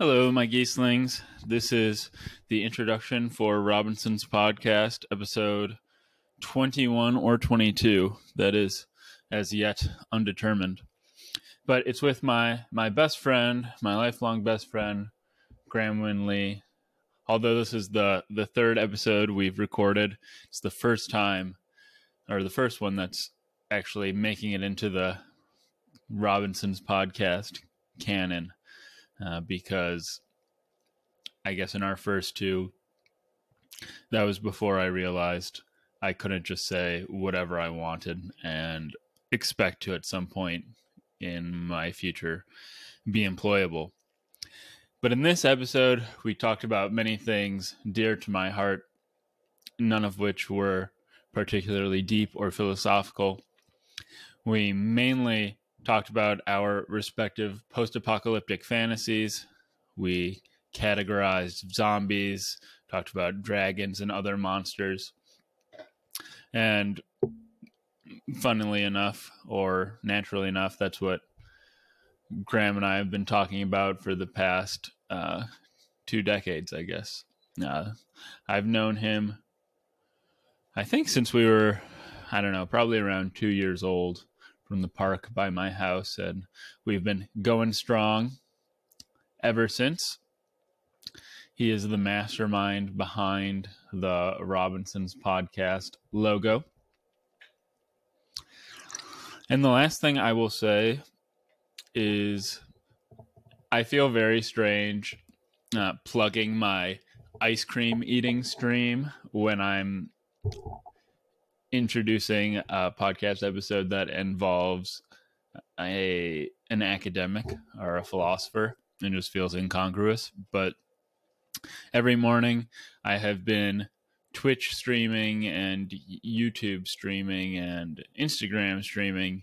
Hello, my geeslings. This is the introduction for Robinson's podcast, episode 21 or 22. That is as yet undetermined. But it's with my, my best friend, my lifelong best friend, Graham Winn-Lee. Although this is the, the third episode we've recorded, it's the first time, or the first one that's actually making it into the Robinson's podcast canon uh, because I guess in our first two, that was before I realized I couldn't just say whatever I wanted and expect to at some point in my future be employable. But in this episode, we talked about many things dear to my heart, none of which were particularly deep or philosophical. We mainly talked about our respective post apocalyptic fantasies. We categorized zombies, talked about dragons and other monsters. And funnily enough, or naturally enough, that's what Graham and I have been talking about for the past uh, two decades, I guess. Uh, I've known him, I think, since we were, I don't know, probably around two years old from the park by my house, and we've been going strong ever since. He is the mastermind behind the Robinson's podcast logo. And the last thing I will say is I feel very strange uh, plugging my ice cream eating stream when I'm introducing a podcast episode that involves a an academic or a philosopher and just feels incongruous but every morning i have been twitch streaming and youtube streaming and instagram streaming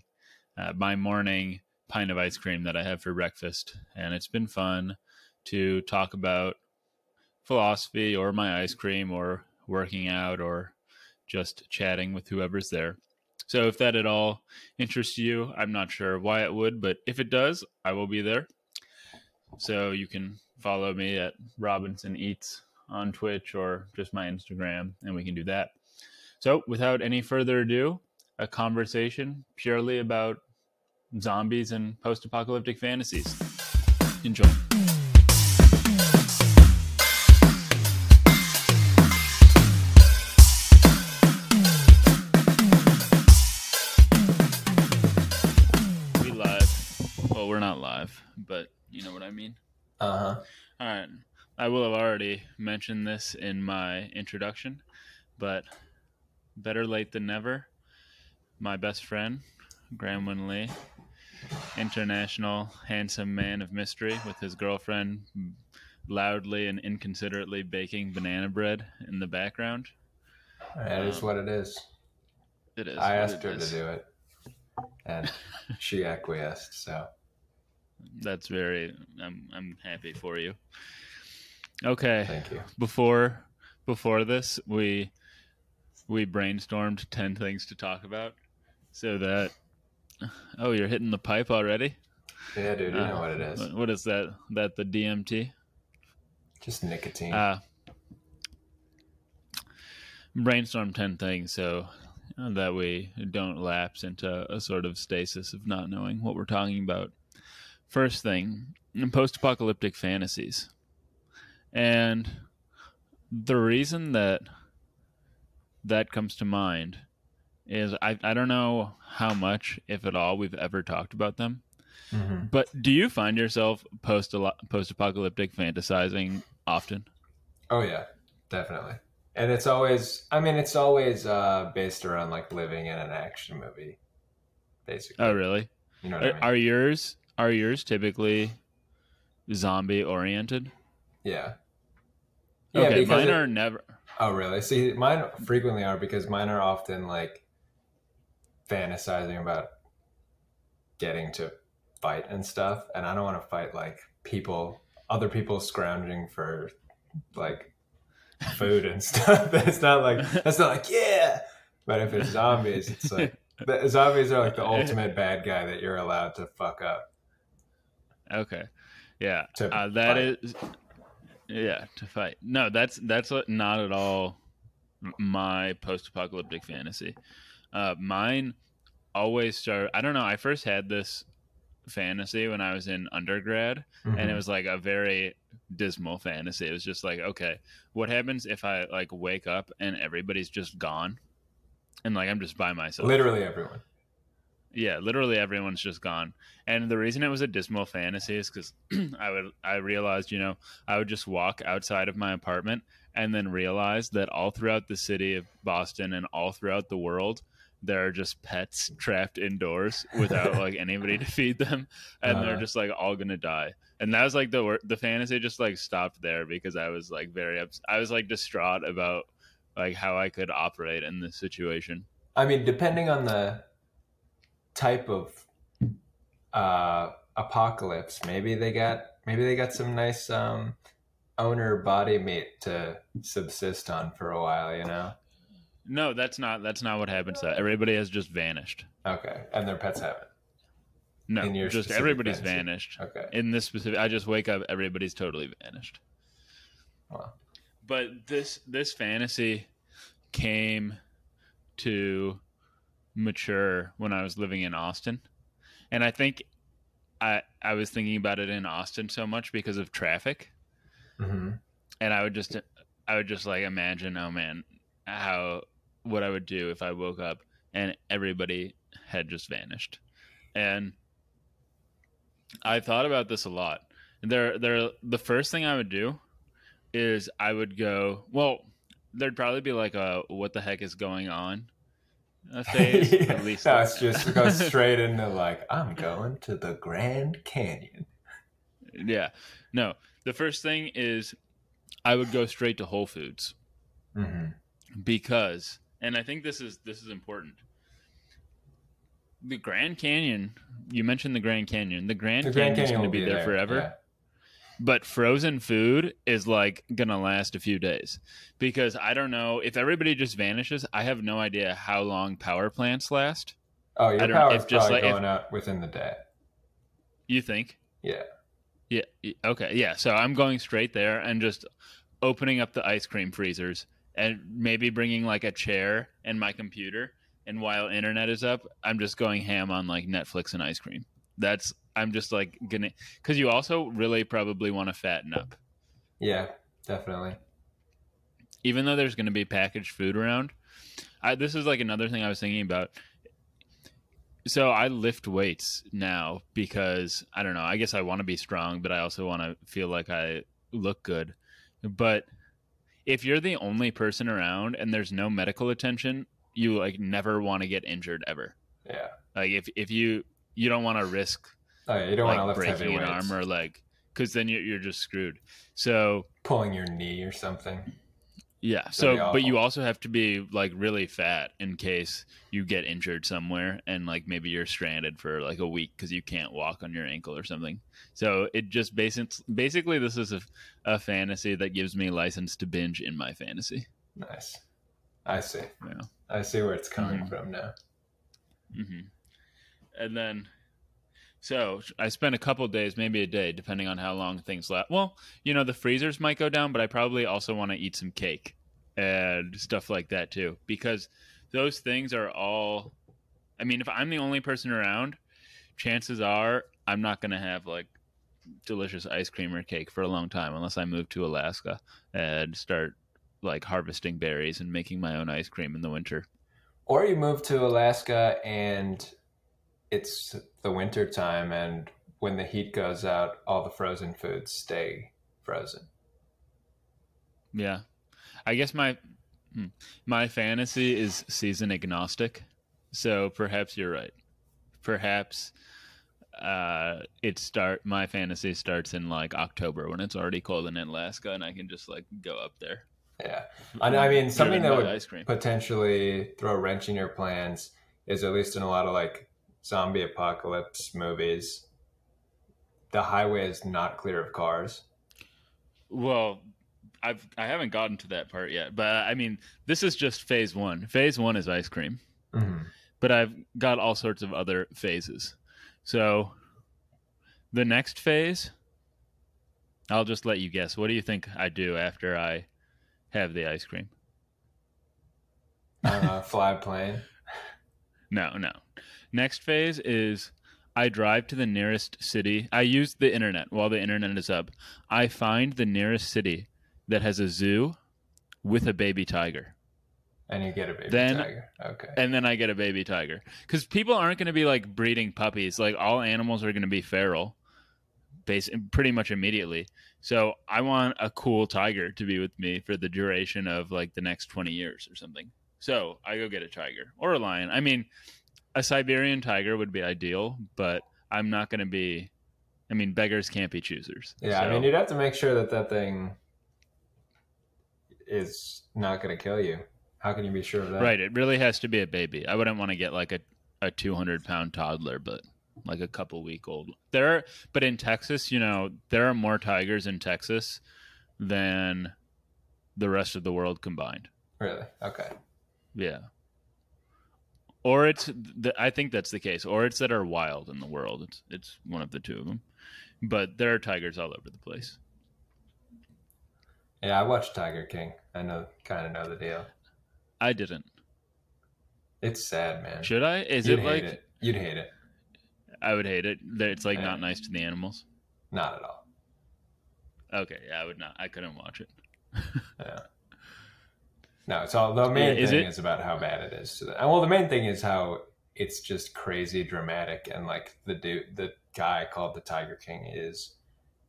uh, my morning pint of ice cream that i have for breakfast. And it's been fun to talk about philosophy or my ice cream or working out or just chatting with whoever's there. So if that at all interests you, I'm not sure why it would, but if it does, I will be there. So you can follow me at Robinson Eats on Twitch or just my Instagram, and we can do that. So without any further ado, a conversation purely about zombies and post apocalyptic fantasies. Enjoy. But you know what I mean. Uh huh. All right. I will have already mentioned this in my introduction, but better late than never. My best friend, Graham Winn-Lee, international handsome man of mystery, with his girlfriend loudly and inconsiderately baking banana bread in the background. That um, is what it is. It is. I asked her is. to do it, and she acquiesced. So that's very. I'm I'm happy for you. Okay. Thank you. Before before this, we we brainstormed ten things to talk about, so that. Oh, you're hitting the pipe already. Yeah, dude. You uh, know what it is. What is that? That the DMT? Just nicotine. Uh, brainstorm 10 things so that we don't lapse into a sort of stasis of not knowing what we're talking about. First thing, post apocalyptic fantasies. And the reason that that comes to mind is I, I don't know how much, if at all, we've ever talked about them. Mm-hmm. But do you find yourself post post apocalyptic fantasizing often? Oh yeah, definitely. And it's always I mean it's always uh, based around like living in an action movie, basically. Oh really? You know are, I mean? are yours are yours typically zombie oriented? Yeah. Yeah, okay, mine it, are never. Oh, really? See, mine frequently are because mine are often like fantasizing about getting to fight and stuff, and I don't want to fight like people, other people scrounging for like food and stuff. That's not like that's not like yeah. But if it's zombies, it's like the zombies are like the ultimate bad guy that you're allowed to fuck up. Okay. Yeah, uh, that fight. is. Yeah, to fight. No, that's that's not at all my post-apocalyptic fantasy. Uh, mine always start. I don't know. I first had this fantasy when I was in undergrad, and it Mhm. was like a very dismal fantasy. It was just like, okay, what happens if I like wake up and everybody's just gone, and like I'm just by myself? literally everyone. Yeah, literally everyone's just gone. And the reason it was a dismal fantasy is because I would I realized, you know, I would just walk outside of my apartment and then realize that all throughout the city of Boston and all throughout the world, there are just pets trapped indoors without like anybody to feed them, and they're Uh-huh. just like all gonna die. And that was like the the fantasy just like stopped there because I was like very ups- I was like distraught about like how I could operate in this situation. I mean, depending on the type of uh, apocalypse, maybe they got maybe they got some nice um, owner body meat to subsist on for a while. You know? No, that's not that's not what happens. Though everybody has just vanished. Okay, and their pets haven't. No, just everybody's fantasy. vanished. Okay. In this specific, I just wake up, everybody's totally vanished. Wow. But this this fantasy came to mature when I was living in Austin, and I think I I was thinking about it in Austin so much because of traffic, hmm and I would just I would just like imagine, oh man, how what I would do if I woke up and everybody had just vanished, and I thought about this a lot. There, there. The first thing I would do is I would go. Well, there'd probably be like a "What the heck is going on?" Phase. at least no, it's just go straight into like I'm going to the Grand Canyon. yeah. No, the first thing is I would go straight to Whole Foods. hmm because and i think this is this is important the grand canyon you mentioned the grand canyon the grand The Grand canyon is going to be, there, forever yeah. But frozen food is like going to last a few days because i don't know if everybody just vanishes i have no idea how long power plants last Oh, your don't know, power's if just probably like- if- going out within the day. you think Yeah. yeah okay yeah so i'm going straight there and just opening up the ice cream freezers and maybe bringing like a chair and my computer and while internet is up i'm just going ham on like netflix and ice cream that's i'm just like gonna because you also really probably want to fatten up Yeah, definitely. even though there's going to be packaged food around I, this is like another thing i was thinking about so i lift weights now because i don't know i guess i want to be strong but i also want to feel like i look good but if you're the only person around and there's no medical attention you like never want to get injured ever Yeah. like if, if you you don't want to risk Oh, yeah, you don't like want to breaking an arm or leg because then you're, you're just screwed so Pulling your knee or something. Yeah. That'd So, but you also have to be like really fat in case you get injured somewhere and like maybe you're stranded for like a week because you can't walk on your ankle or something. So it just basically, basically, this is a, a fantasy that gives me license to binge in my fantasy. Nice. I see. Yeah. I see where it's coming Mhm. from now. hmm And then, so I spent a couple days, maybe a day, depending on how long things last. Well, you know, the freezers might go down, but I probably also want to eat some cake and stuff like that too, because those things are all. I mean, if I'm the only person around, chances are I'm not going to have like delicious ice cream or cake for a long time unless I move to Alaska and start like harvesting berries and making my own ice cream in the winter. Or you move to Alaska and it's the winter time and when the heat goes out, all the frozen foods stay frozen. Yeah, I guess my hmm, my fantasy is season agnostic, so perhaps you're right. Perhaps uh, it start my fantasy starts in like October when it's already cold in Alaska, and I can just like go up there. Yeah. I, I mean, something that would ice cream. potentially throw a wrench in your plans is at least in a lot of like zombie apocalypse movies, the highway is not clear of cars. Well, I've I haven't gotten to that part yet, but I mean, this is just phase one. Phase one is ice cream. Mm-hmm. but I've got all sorts of other phases. So the next phase I'll just let you guess. What do you think I do after I have the ice cream? Uh, fly plane. No, no. Next phase is I drive to the nearest city. I use the internet while the internet is up. I find the nearest city that has a zoo with a baby tiger. And you get a baby Then- tiger. Okay. And then I get a baby tiger. Because people aren't going to be like breeding puppies. Like all animals are going to be feral, base pretty much immediately. So I want a cool tiger to be with me for the duration of like the next twenty years or something. So I go get a tiger or a lion. I mean, a Siberian tiger would be ideal, but I'm not going to be. I mean, beggars can't be choosers. Yeah, I mean, you'd have to make sure that that thing is not going to kill you. How can you be sure of that? Right. It really has to be a baby. I wouldn't want to get like a, a 200 pound toddler, but like a couple week old. There are, but in Texas, you know, there are more tigers in Texas than the rest of the world combined. Really? Okay. Yeah. Or it's, th- I think that's the case. Or it's that are wild in the world. It's, it's one of the two of them. But there are tigers all over the place. Yeah, I watched Tiger King. I know, kind of know the deal. I didn't. It's sad, man. Should I? Is You'd it hate like, it. You'd hate it. I would hate it. It's like Yeah. not nice to the animals. Not at all. Okay. Yeah, I would not. I couldn't watch it. Yeah. No, it's all the main is thing it- is about how bad it is to them. Well, the main thing is how it's just crazy dramatic, and like the dude, the guy called the Tiger King is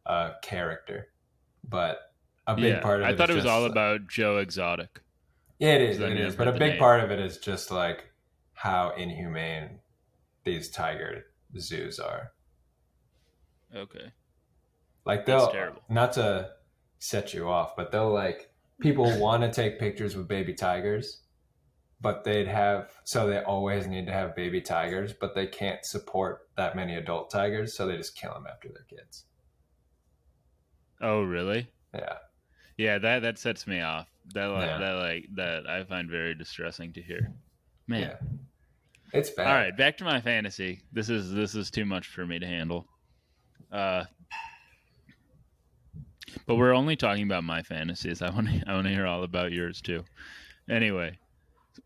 a character, but a big yeah, part of I it thought it was all like- about Joe Exotic. Yeah, it is. It is. But a big name. part of it is just like how inhumane these tiger zoos are. Okay. Like they'll terrible. not to set you off, but they'll like people want to take pictures with baby tigers, but they'd have so they always need to have baby tigers, but they can't support that many adult tigers, so they just kill them after their kids. Oh, really? Yeah. Yeah, that that sets me off. That like Yeah. that like that I find very distressing to hear. Man. Yeah. It's bad. All right, back to my fantasy. This is this is too much for me to handle. Uh but we're only talking about my fantasies. I want to I want to hear all about yours too. Anyway,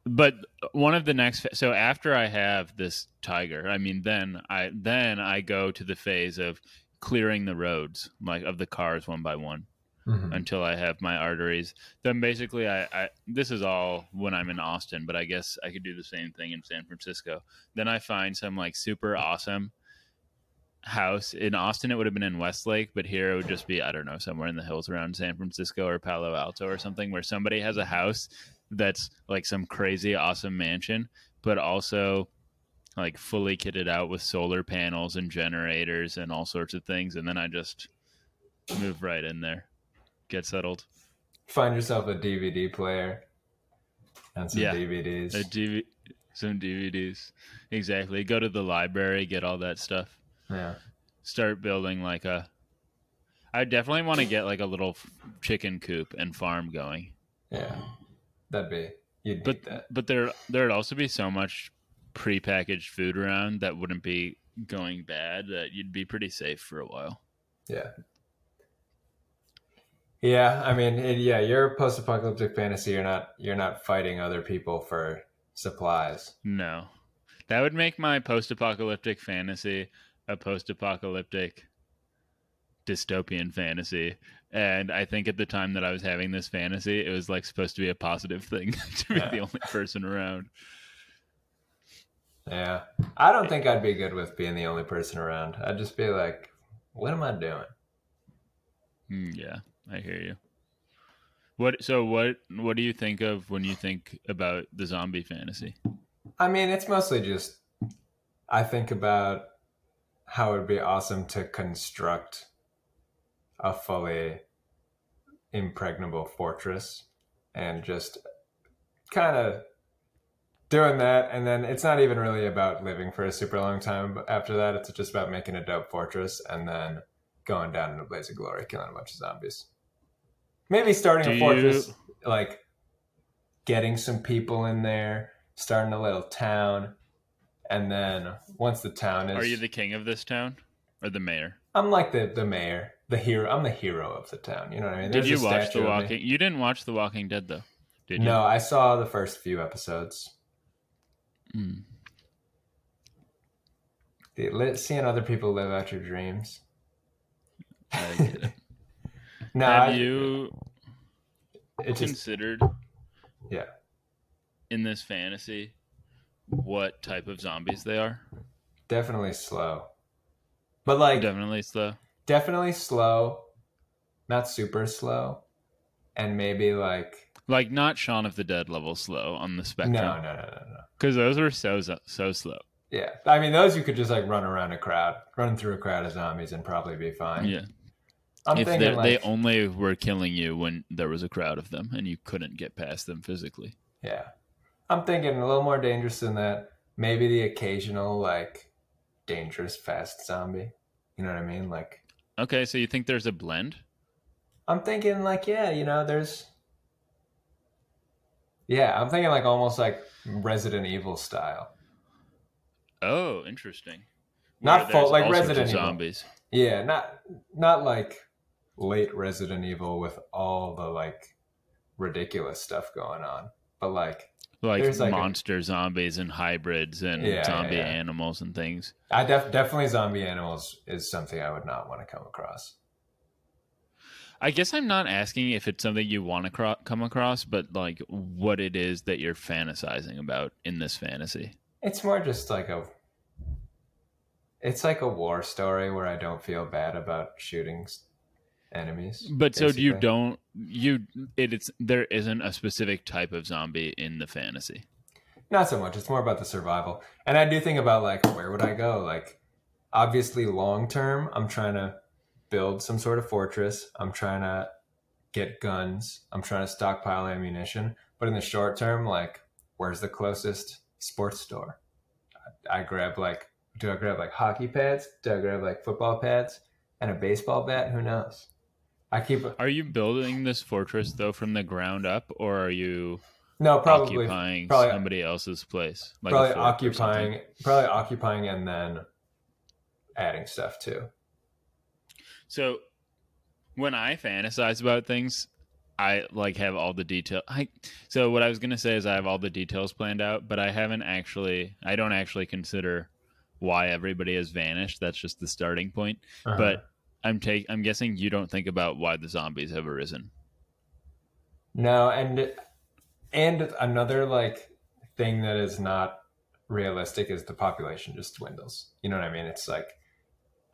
but one of the next so after I have this tiger, I mean then I then I go to the phase of clearing the roads like of the cars one by one Mhm. until I have my arteries. Then basically, I, I this is all when I'm in Austin, but I guess I could do the same thing in San Francisco. Then I find some like super awesome house in Austin. It would have been in Westlake, but here it would just be I don't know somewhere in the hills around San Francisco or Palo Alto or something where somebody has a house that's like some crazy awesome mansion, but also like fully kitted out with solar panels and generators and all sorts of things. And then I just move right in there get settled. Find yourself a DVD player and some Yeah. DVDs. A DV- some DVDs. Exactly. Go to the library, get all that stuff. Yeah. Start building like a. I definitely want to get like a little chicken coop and farm going. Yeah. That'd be you'd But that. but there there'd also be so much prepackaged food around that wouldn't be going bad that you'd be pretty safe for a while. Yeah. Yeah, I mean, it, yeah, your post-apocalyptic fantasy. You're not you're not fighting other people for supplies. No. That would make my post-apocalyptic fantasy a post-apocalyptic dystopian fantasy. And I think at the time that I was having this fantasy, it was like supposed to be a positive thing to be Yeah. the only person around. Yeah, I don't think I'd be good with being the only person around. I'd just be like, "What am I doing?" Mm, yeah, I hear you. What so what what do you think of when you think about the zombie fantasy? I mean, it's mostly just I think about how it would be awesome to construct a fully impregnable fortress and just kind of doing that. And then it's not even really about living for a super long time but after that it's just about making a dope fortress and then going down in a blaze of glory killing a bunch of zombies. Maybe starting Do a fortress you- like getting some people in there starting a little town and then once the town is Are you the king of this town or the mayor? I'm like the the mayor, the hero. I'm the hero of the town. You know what I mean? Did you watch The. Walking? You didn't watch The Walking Dead though, did you? No, I saw the first few episodes. Mm. The- Seeing other people live out your dreams. I get it. No, Have I- you It just considered yeah. in this fantasy what type of zombies they are? Definitely slow, but like Definitely slow. definitely slow, not super slow, and maybe like Like not Shaun of the Dead level slow on the spectrum. no, no, no, no. no. Because those were so so slow. Yeah, I mean those you could just like run around a crowd, run through a crowd of zombies, and probably be fine. Yeah. I'm if thinking like they only were killing you when there was a crowd of them and you couldn't get past them physically. yeah, I'm thinking a little more dangerous than that. Maybe the occasional like dangerous fast zombie. You know what I mean? Like Okay, so you think there's a blend? I'm thinking like yeah, you know, there's yeah, I'm thinking like almost like Resident Evil style. Oh, interesting. Not full- like all sorts of Resident Evil. zombies. Yeah, not not like late Resident Evil with all the like ridiculous stuff going on, but like Like like a- monster zombies and hybrids and Yeah, zombie yeah. animals and things. I def- definitely zombie animals is something I would not want to come across. I guess I'm not asking if it's something you want to cro- come across, but like what it is that you're fantasizing about in this fantasy. It's more just like a it's like a war story where I don't feel bad about shooting s- enemies. But so you don't you it, it's there isn't a specific type of zombie in the fantasy. Not so much. It's more about the survival. And I do think about like where would I go? Like obviously long term, I'm trying to build some sort of fortress. I'm trying to get guns. I'm trying to stockpile ammunition. But in the short term, like where's the closest sports store? I, I grab like do I grab like hockey pads? Do I grab like football pads and a baseball bat? Who knows? I keep Are you building this fortress though from the ground up or are you no probably occupying probably- somebody else's place? Like probably fort or something? occupying probably occupying and then adding stuff too. So when I fantasize about things, I like have all the detail. I so what I was gonna say is I have all the details planned out, but I haven't actually. I don't actually consider why everybody has vanished. That's just the starting point. Uh-huh. But I'm take. I'm guessing you don't think about why the zombies have arisen. no, and and another like thing that is not realistic is the population just dwindles. You know what I mean? It's like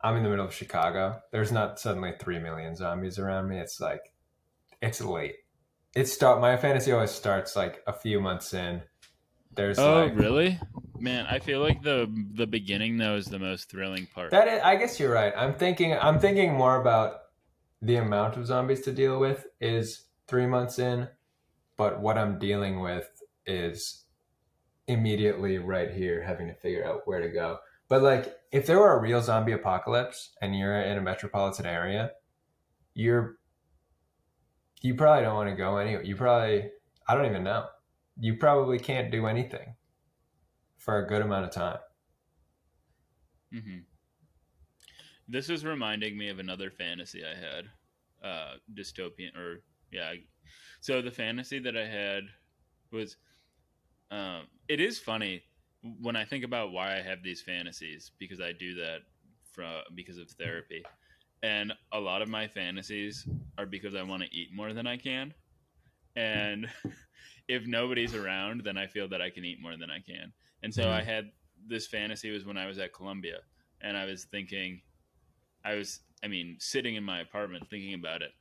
I'm in the middle of Chicago. There's not suddenly three million zombies around me. It's like it's late. It start my fantasy always starts like a few months in. There's Oh, like really? Man, I feel like the the beginning though is the most thrilling part. That is, I guess you're right. I'm thinking I'm thinking more about the amount of zombies to deal with is three months in, but what I'm dealing with is immediately right here, having to figure out where to go. But like, if there were a real zombie apocalypse and you're in a metropolitan area, you're you probably don't want to go anywhere. You probably I don't even know. You probably can't do anything for a good amount of time. hmm This is reminding me of another fantasy I had, uh, dystopian or yeah. So the fantasy that I had was, um, it is funny when I think about why I have these fantasies because I do that from because of therapy, and a lot of my fantasies are because I want to eat more than I can, and if nobody's around, then I feel that I can eat more than I can, and so Mhm. I had this fantasy was when I was at Columbia and I was thinking, I was, I mean, sitting in my apartment thinking about it.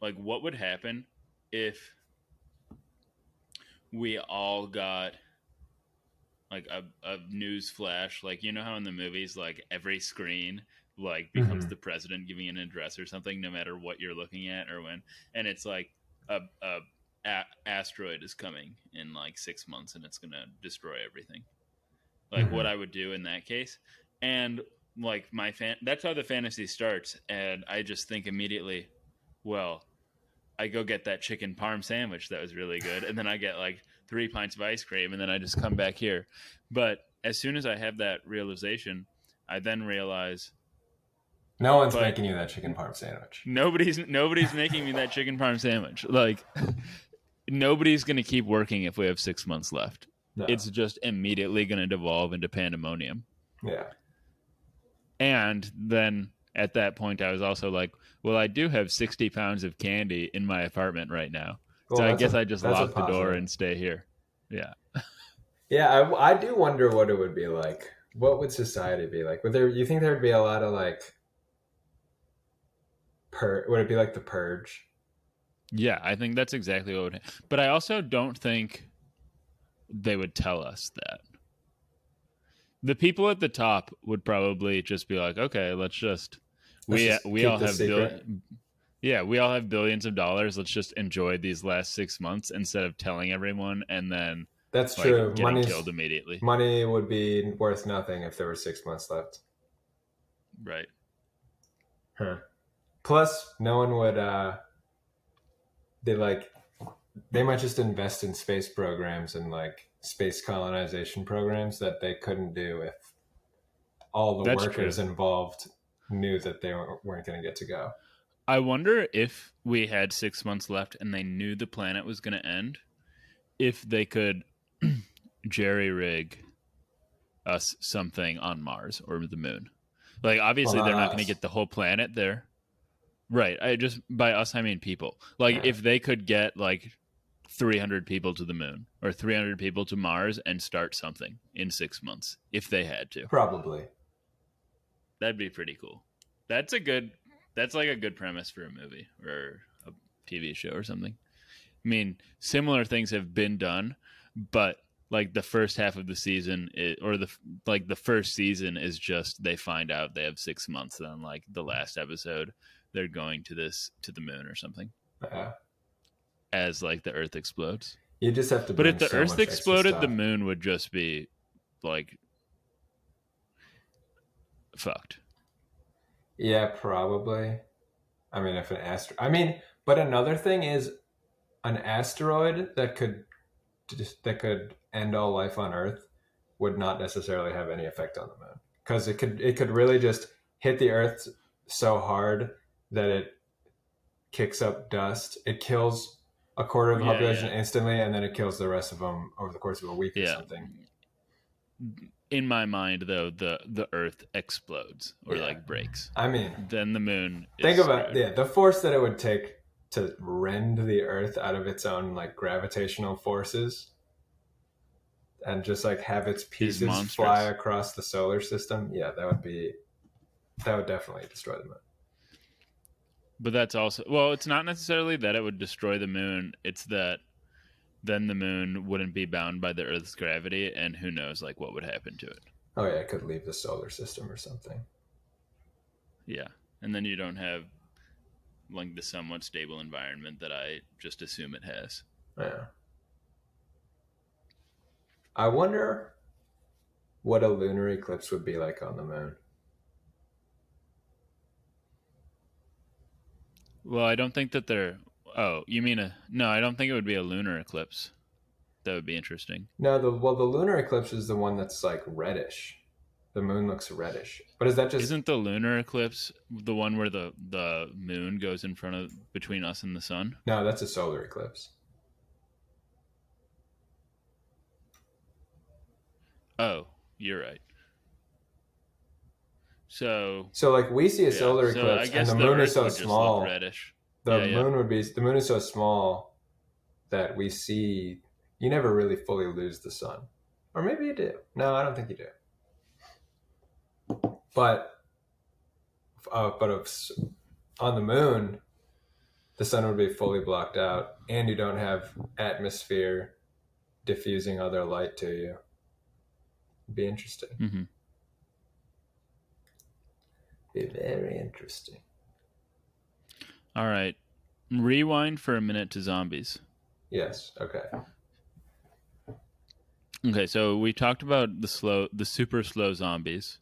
Like, what would happen if we all got like a, a news flash? Like, you know how in the movies, like every screen like becomes Mhm. the president giving an address or something, no matter what you're looking at or when, and it's like a, a, a asteroid is coming in like six months and it's gonna destroy everything like Mhm. what I would do in that case. And like my fan, that's how the fantasy starts. And I just think immediately, well, I go get that chicken parm sandwich that was really good, and then I get like three pints of ice cream, and then I just come back here. But as soon as I have that realization, I then realize No one's making you that chicken parm sandwich. Nobody's nobody's making me that chicken parm sandwich. Like nobody's gonna keep working if we have six months left. No. It's just immediately gonna devolve into pandemonium. yeah. And then at that point, I was also like, well, I do have 60 pounds of candy in my apartment right now. Well, so I guess a- I just lock the door and stay here. Yeah. Yeah, I, I do wonder what it would be like. What would society be like? Would there? You think there would be a lot of like? Pur- would it be like the purge? Yeah, I think that's exactly what would But I also don't think they would tell us that. The people at the top would probably just be like, okay, let's just Let's we just we all have bill- yeah we all have billions of dollars let's just enjoy these last six months instead of telling everyone and then That's like true. getting Money's, killed immediately money would be worth nothing if there were six months left. right Huh. Plus, no one would. uh They like. They might just invest in space programs and like space colonization programs that they couldn't do if all the That's workers true. involved knew that they weren't going to get to go. I wonder if we had six months left and they knew the planet was going to end, if they could jerry rig us something on Mars or the moon. Like, obviously, Well, they're not not going to get the whole planet there. Right. I just, by us, I mean people. Like, Yeah. if they could get like 300 people to the moon or 300 people to Mars and start something in six months, if they had to, Probably. that'd be pretty cool. That's a good. That's like a good premise for a movie or a TV show or something. I mean, similar things have been done, but like the first half of the season, i or the like the first season is just they find out they have six months, and then like the last episode, they're going to this to the moon or something Yeah. As like the Earth explodes. You just have to. But if the so Earth exploded, the moon would just be like fucked. Yeah, probably. I mean, if an asteroid. I mean, but another thing is an asteroid that could just that could end all life on Earth would not necessarily have any effect on the moon because it could it could really just hit the Earth so hard that it kicks up dust. It kills a quarter of the Yeah, population yeah. instantly, and then it kills the rest of them over the course of a week or Yeah. something. in my mind though the the earth explodes or like breaks I mean, then the moon is think about screwed. yeah the force that it would take to rend the earth out of its own like gravitational forces and just like have its pieces fly across the solar system yeah that would be that would definitely destroy the moon but that's also well it's not necessarily that it would destroy the moon. It's that then the moon wouldn't be bound by the earth's gravity and who knows like what would happen to it. Oh yeah it could leave the solar system or something. Yeah and then you don't have like the somewhat stable environment that i just assume it has. Yeah. I wonder what a lunar eclipse would be like on the moon well i don't think that they're oh you mean a no i don't think it would be a lunar eclipse that would be interesting no the well the lunar eclipse is the one that's like reddish the moon looks reddish but is that just Isn't the lunar eclipse the one where the the moon goes in front of between us and the sun? No, that's a solar eclipse. Oh, you're right. So So like we see a yeah, solar eclipse guess and the, the moon Earth is so would just look small. reddish. The Yeah, yeah. moon would be the moon is so small that we see you never really fully lose the sun. Or maybe you do. No, I don't think you do. But uh, but if, on the moon the sun would be fully blocked out and you don't have atmosphere diffusing other light to you. It'd be interesting. hmm Be very interesting. All right, rewind for a minute to zombies. Yes. Okay. Okay, so we talked about the slow, the super slow zombies.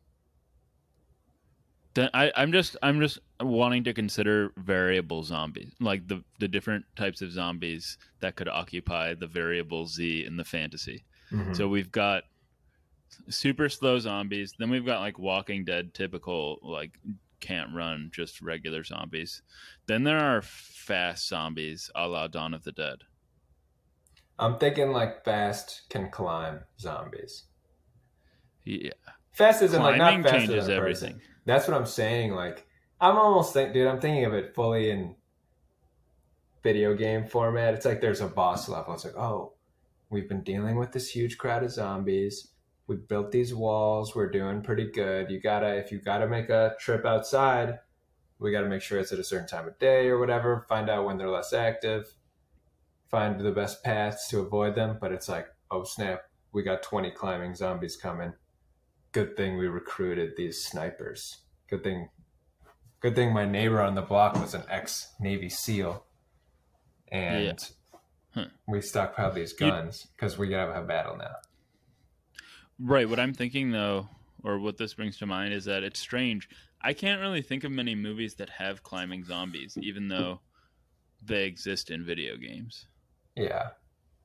Then I, I'm just, I'm just wanting to consider variable zombies, like the the different types of zombies that could occupy the variable Z in the fantasy. Mhm. So we've got super slow zombies. Then we've got like Walking Dead typical like can't run, just regular zombies. Then there are fast zombies, a la Dawn of the Dead. I'm thinking like fast can climb zombies. Yeah, Fast isn't like not faster changes everything. person. That's what I'm saying. Like I'm almost think, dude. I'm thinking of it fully in video game format. It's like there's a boss level. It's like, oh, we've been dealing with this huge crowd of zombies. We built these walls. We're doing pretty good. You gotta, if you gotta make a trip outside, we gotta make sure it's at a certain time of day or whatever. Find out when they're less active. Find the best paths to avoid them. But it's like, oh snap, we got 20 climbing zombies coming. Good thing we recruited these snipers. Good thing, good thing my neighbor on the block was an ex Navy SEAL, and Yeah. Huh. we stockpiled these guns because we gotta have a battle now. Right. What I'm thinking though, or what this brings to mind, is that it's strange. I can't really think of many movies that have climbing zombies, even though they exist in video games. Yeah.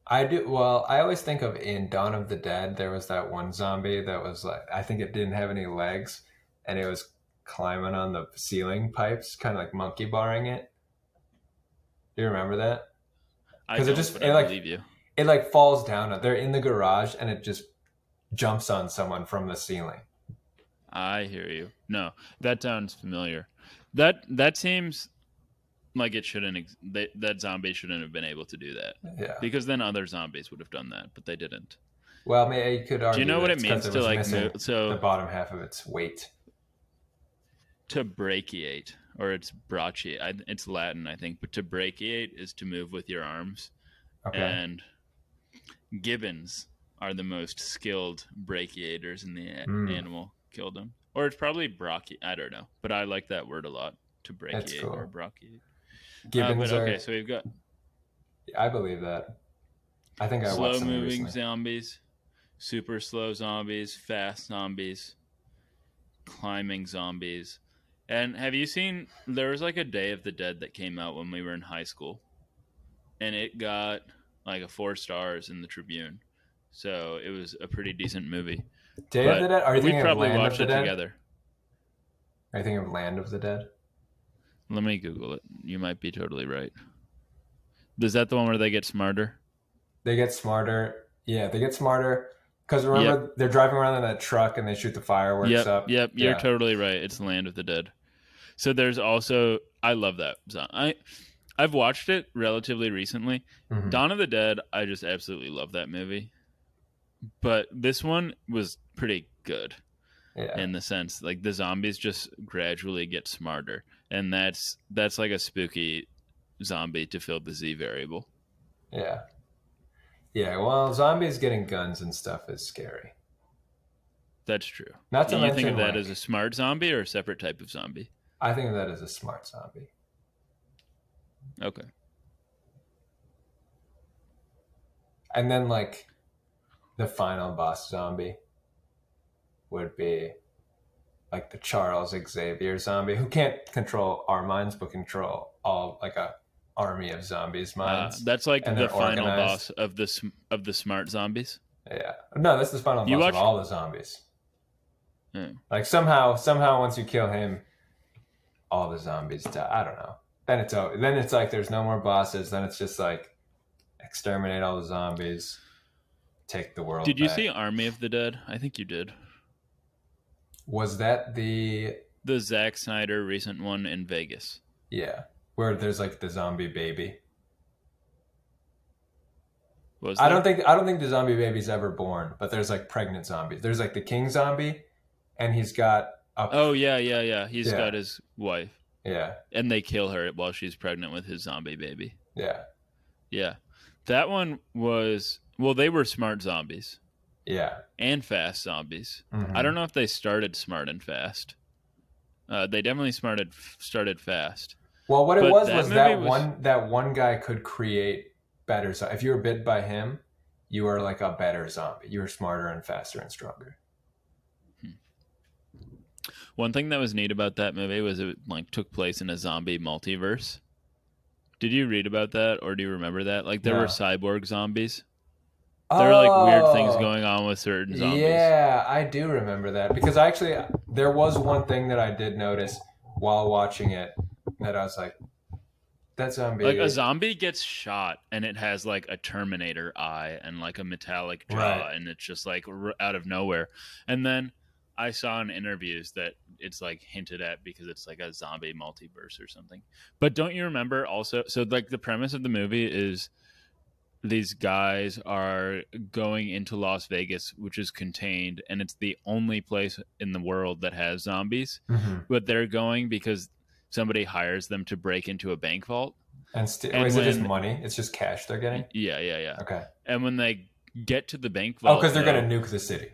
I do well, I always think of in Dawn of the Dead there was that one zombie that was like I think it didn't have any legs and it was climbing on the ceiling pipes, kinda like monkey barring it. Do you remember that? I 'Cause it just- but it, I like- believe you. It like falls down. They're in the garage and it just jumps on someone from the ceiling. I hear you. No, that sounds familiar. That that seems like it shouldn't. Ex- that, that zombie shouldn't have been able to do that Yeah. because then other zombies would have done that, but they didn't. Well, maybe you could argue Do you know what it means to like move? So the bottom half of its weight. to brachiate or it's brachiate it's latin i think but to brachiate is to move with your arms Okay. and gibbons are the most skilled brachiators in the Mm. animal kingdom or it's probably brachi i don't know. But i like that word a lot to brachiate cool. or brachiate uh, Gibbons but okay so we've got I believe that. I think I slow moving zombies super slow zombies fast zombies climbing zombies. And have you seen there was like a day of the dead that came out when we were in high school. And it got like a four stars in the tribune so it was a pretty decent movie Day But of the Dead? Are you we thinking of probably Land of watched the it Dead? together Are you thinking of Land of the Dead? let me google it you might be totally right is that the one where they get smarter They get smarter. Yeah, they get smarter. Because remember, they're driving around in that truck and they shoot the fireworks yep up. yep you're totally right it's land of the dead so there's also i love that i i've watched it relatively recently Mhm. dawn of the dead i just absolutely love that movie but this one was pretty good Yeah. in the sense like the zombies just gradually get smarter and that's that's like a spooky zombie to fill the z variable Yeah. Yeah, well, zombies getting guns and stuff is scary. that's true Not to do you think of that like, as a smart zombie or a separate type of zombie I think of that as a smart zombie. okay And then, like, the final boss zombie would be like the Charles Xavier zombie, who can't control our minds, but control all like a army of zombies' Uh, minds. that's like the final organized. boss of the of the smart zombies yeah, no, that's the final boss You of all the zombies. Like somehow, somehow, once you kill him, all the zombies die. I don't know. Then it's over. Then it's like there's no more bosses. Then it's just like exterminate all the zombies, take the world. Did you back. see Army of the Dead? I think you did. Was that the The Zack Snyder recent one in Vegas. yeah where there's like the zombie baby? Was I don't think I don't think the zombie baby's ever born, but there's like pregnant zombies. There's like the king zombie, and he's got a Oh yeah, yeah, yeah. He's Yeah. got his wife, yeah and they kill her while she's pregnant with his zombie baby. yeah Yeah, that one was well. They were smart zombies yeah. and fast zombies. Mhm. I don't know if they started smart and fast. Uh, they definitely started started fast. Well, what it was that was that was- one that one guy could create better. So if you were bit by him, you were like a better zombie. You were smarter and faster and stronger. One thing that was neat about that movie was it like took place in a zombie multiverse. Did you read about that or do you remember that? Like there No. were cyborg zombies. There are like weird things oh. going on with certain zombies. Oh. Yeah, I do remember that because actually there was one thing that I did notice while watching it that I was like, that zombie. Like a zombie gets shot and it has like a Terminator eye and like a metallic jaw, Right. and it's just like r- out of nowhere. And then I saw in interviews that it's like hinted at because it's like a zombie multiverse or something. But don't you remember also? So like the premise of the movie is these guys are going into Las Vegas, which is contained, and it's the only place in the world that has zombies. Mhm. But they're going because somebody hires them to break into a bank vault. And, st- And is it just money? It's just cash they're getting? Yeah, yeah, yeah. Okay. And when they get to the bank vault. Oh, because they're going to nuke the city.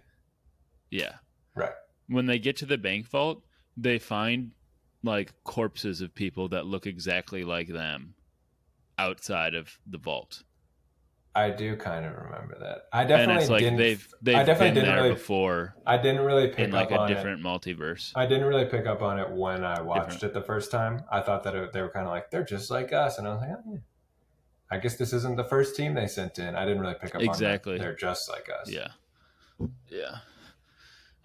yeah, Right. when they get to the bank vault, they find like corpses of people that look exactly like them outside of the vault, I do kind of remember that. I and definitely it's like didn't. they've they've I definitely been didn't there really- before I didn't really pick in like up a on it. different multiverse. I didn't really pick up on it when I watched Different. it the first time. I thought that it, they were kind of like they're just like us, and I was like, oh, yeah. I guess this isn't the first team they sent in. I didn't really pick up Exactly. They're just like us. Yeah, yeah.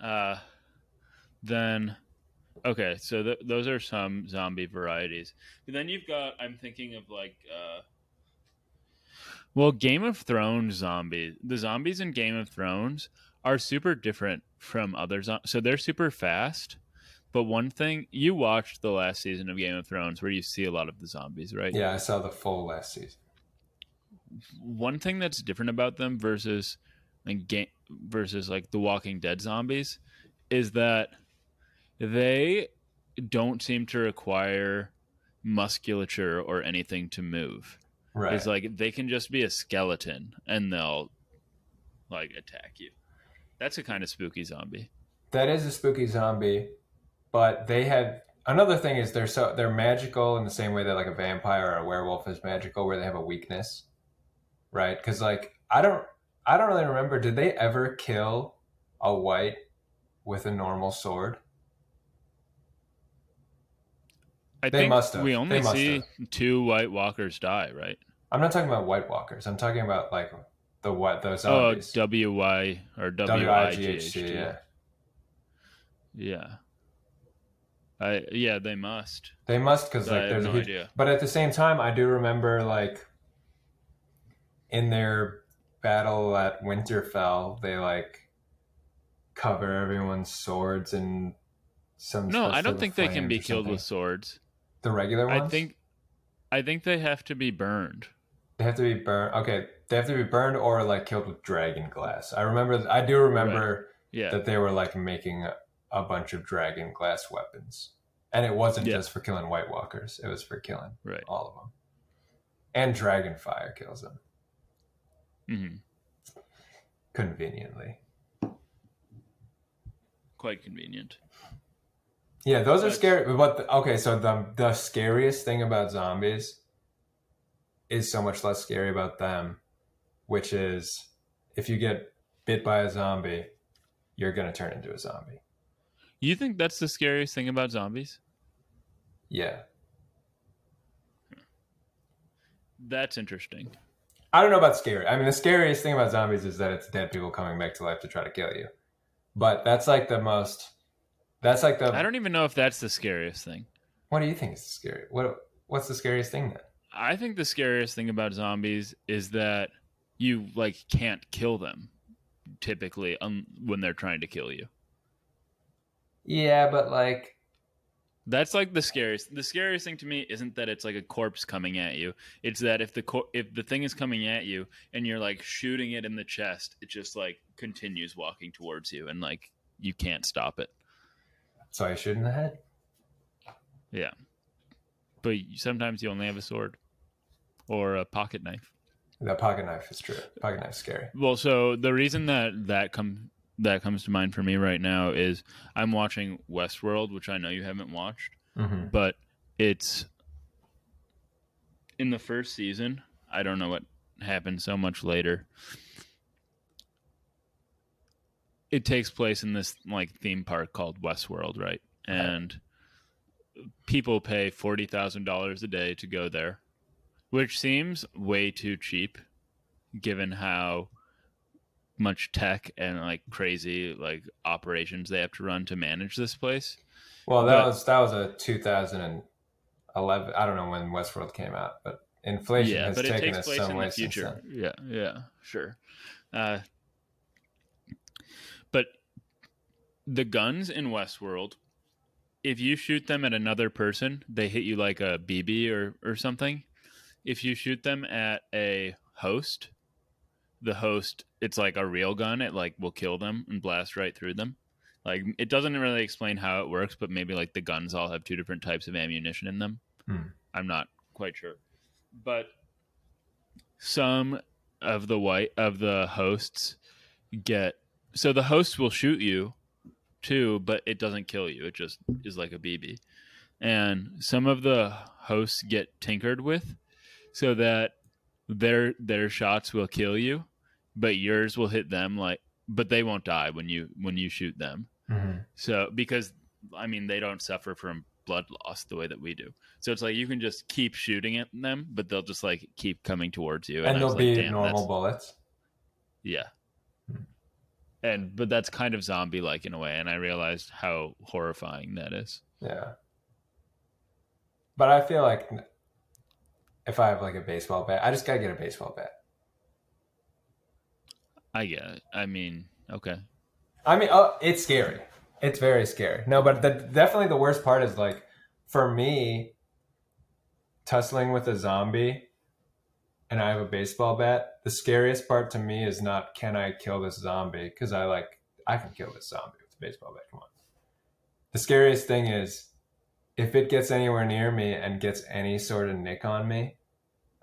Uh, then okay, so th- those are some zombie varieties. But then you've got I'm thinking of like uh well, Game of Thrones zombies. The zombies in Game of Thrones are super different from other zo- so they're super fast. But one thing you watched the last season of Game of Thrones where you see a lot of the zombies, right? Yeah, I saw the full last season. one thing that's different about them versus like game versus like the Walking Dead zombies is that they don't seem to require musculature or anything to move. Right. It's like they can just be a skeleton and they'll like attack you. That's a kind of spooky zombie. that is a spooky zombie, but they have another thing is they're so they're magical in the same way that like a vampire or a werewolf is magical, where they have a weakness, right? Because like I don't I don't really remember. Did they ever kill a white with a normal sword? I They think must have. we only see have. two White Walkers die, right? I'm not talking about White Walkers. I'm talking about like the what those Oh. W Y or W I G H T. Yeah, Yeah. I yeah, they must. they must because like there's no a huge. idea. But at the same time, I do remember like in their battle at Winterfell, they like cover everyone's swords and some. No, I don't think they can be killed with swords. The regular ones. I think I think they have to be burned. they have to be burned. Okay, they have to be burned or like killed with dragon glass. I remember. I do remember Yeah. that they were like making a, a bunch of dragon glass weapons, and it wasn't Yeah. just for killing White Walkers; it was for killing right. all of them. And dragon fire kills them hmm conveniently. Quite convenient. Yeah, those are scary. But the, okay, so the the scariest thing about zombies is so much less scary about them, which is if you get bit by a zombie, you're gonna turn into a zombie. You think that's the scariest thing about zombies? Yeah, That's interesting. I don't know about scary. I mean, the scariest thing about zombies is that it's dead people coming back to life to try to kill you. But that's like the most. That's like the. I don't even know if that's the scariest thing. What do you think is scary? What What's the scariest thing then? I think the scariest thing about zombies is that you like can't kill them typically um, when they're trying to kill you. Yeah, but like That's like the scariest. The scariest thing to me isn't that it's like a corpse coming at you. It's that if the cor- if the thing is coming at you and you're like shooting it in the chest, it just like continues walking towards you and like you can't stop it. So I shoot in the head. Yeah. But sometimes you only have a sword or a pocket knife. The pocket knife is true. Pocket knife's scary. Well, so the reason that that come that comes to mind for me right now is I'm watching Westworld, which I know you haven't watched, Mm-hmm. but it's in the first season. I don't know what happened so much later. It takes place in this like theme park called Westworld, right? And people pay forty thousand dollars a day to go there, which seems way too cheap, given how much tech and like crazy like operations they have to run to manage this place. Well, that But- was that was a 2011. I don't know when Westworld came out, but inflation yeah, has but it taken takes us place some in way the since future. then. Yeah, yeah, sure. Uh, but the guns in Westworld, if you shoot them at another person, they hit you like a BB or or something. If you shoot them at a host, the host, it's like a real gun. It like will kill them and blast right through them. Like it doesn't really explain how it works, but maybe like the guns all have two different types of ammunition in them. Hmm. I'm not quite sure, but some of the white of the hosts get so the host will shoot you too, but it doesn't kill you. It just is like a BB. And some of the hosts get tinkered with so that their their shots will kill you, but yours will hit them like but they won't die when you when you shoot them. Mhm. So because I mean they don't suffer from blood loss the way that we do. So it's like you can just keep shooting at them, but they'll just like keep coming towards you. And I they'll was like, be normal bullets. Yeah. And but that's kind of zombie like in a way, and I realized how horrifying that is. Yeah. But I feel like if I have like a baseball bat, I just gotta get a baseball bat. I get it. I mean, okay. I mean, oh, it's scary. It's very scary. No, but the, definitely the worst part is like for me, tussling with a zombie, and I have a baseball bat. The scariest part to me is not can I kill this zombie because I like I can kill this zombie with a baseball bat. Come on. The scariest thing is if it gets anywhere near me and gets any sort of nick on me,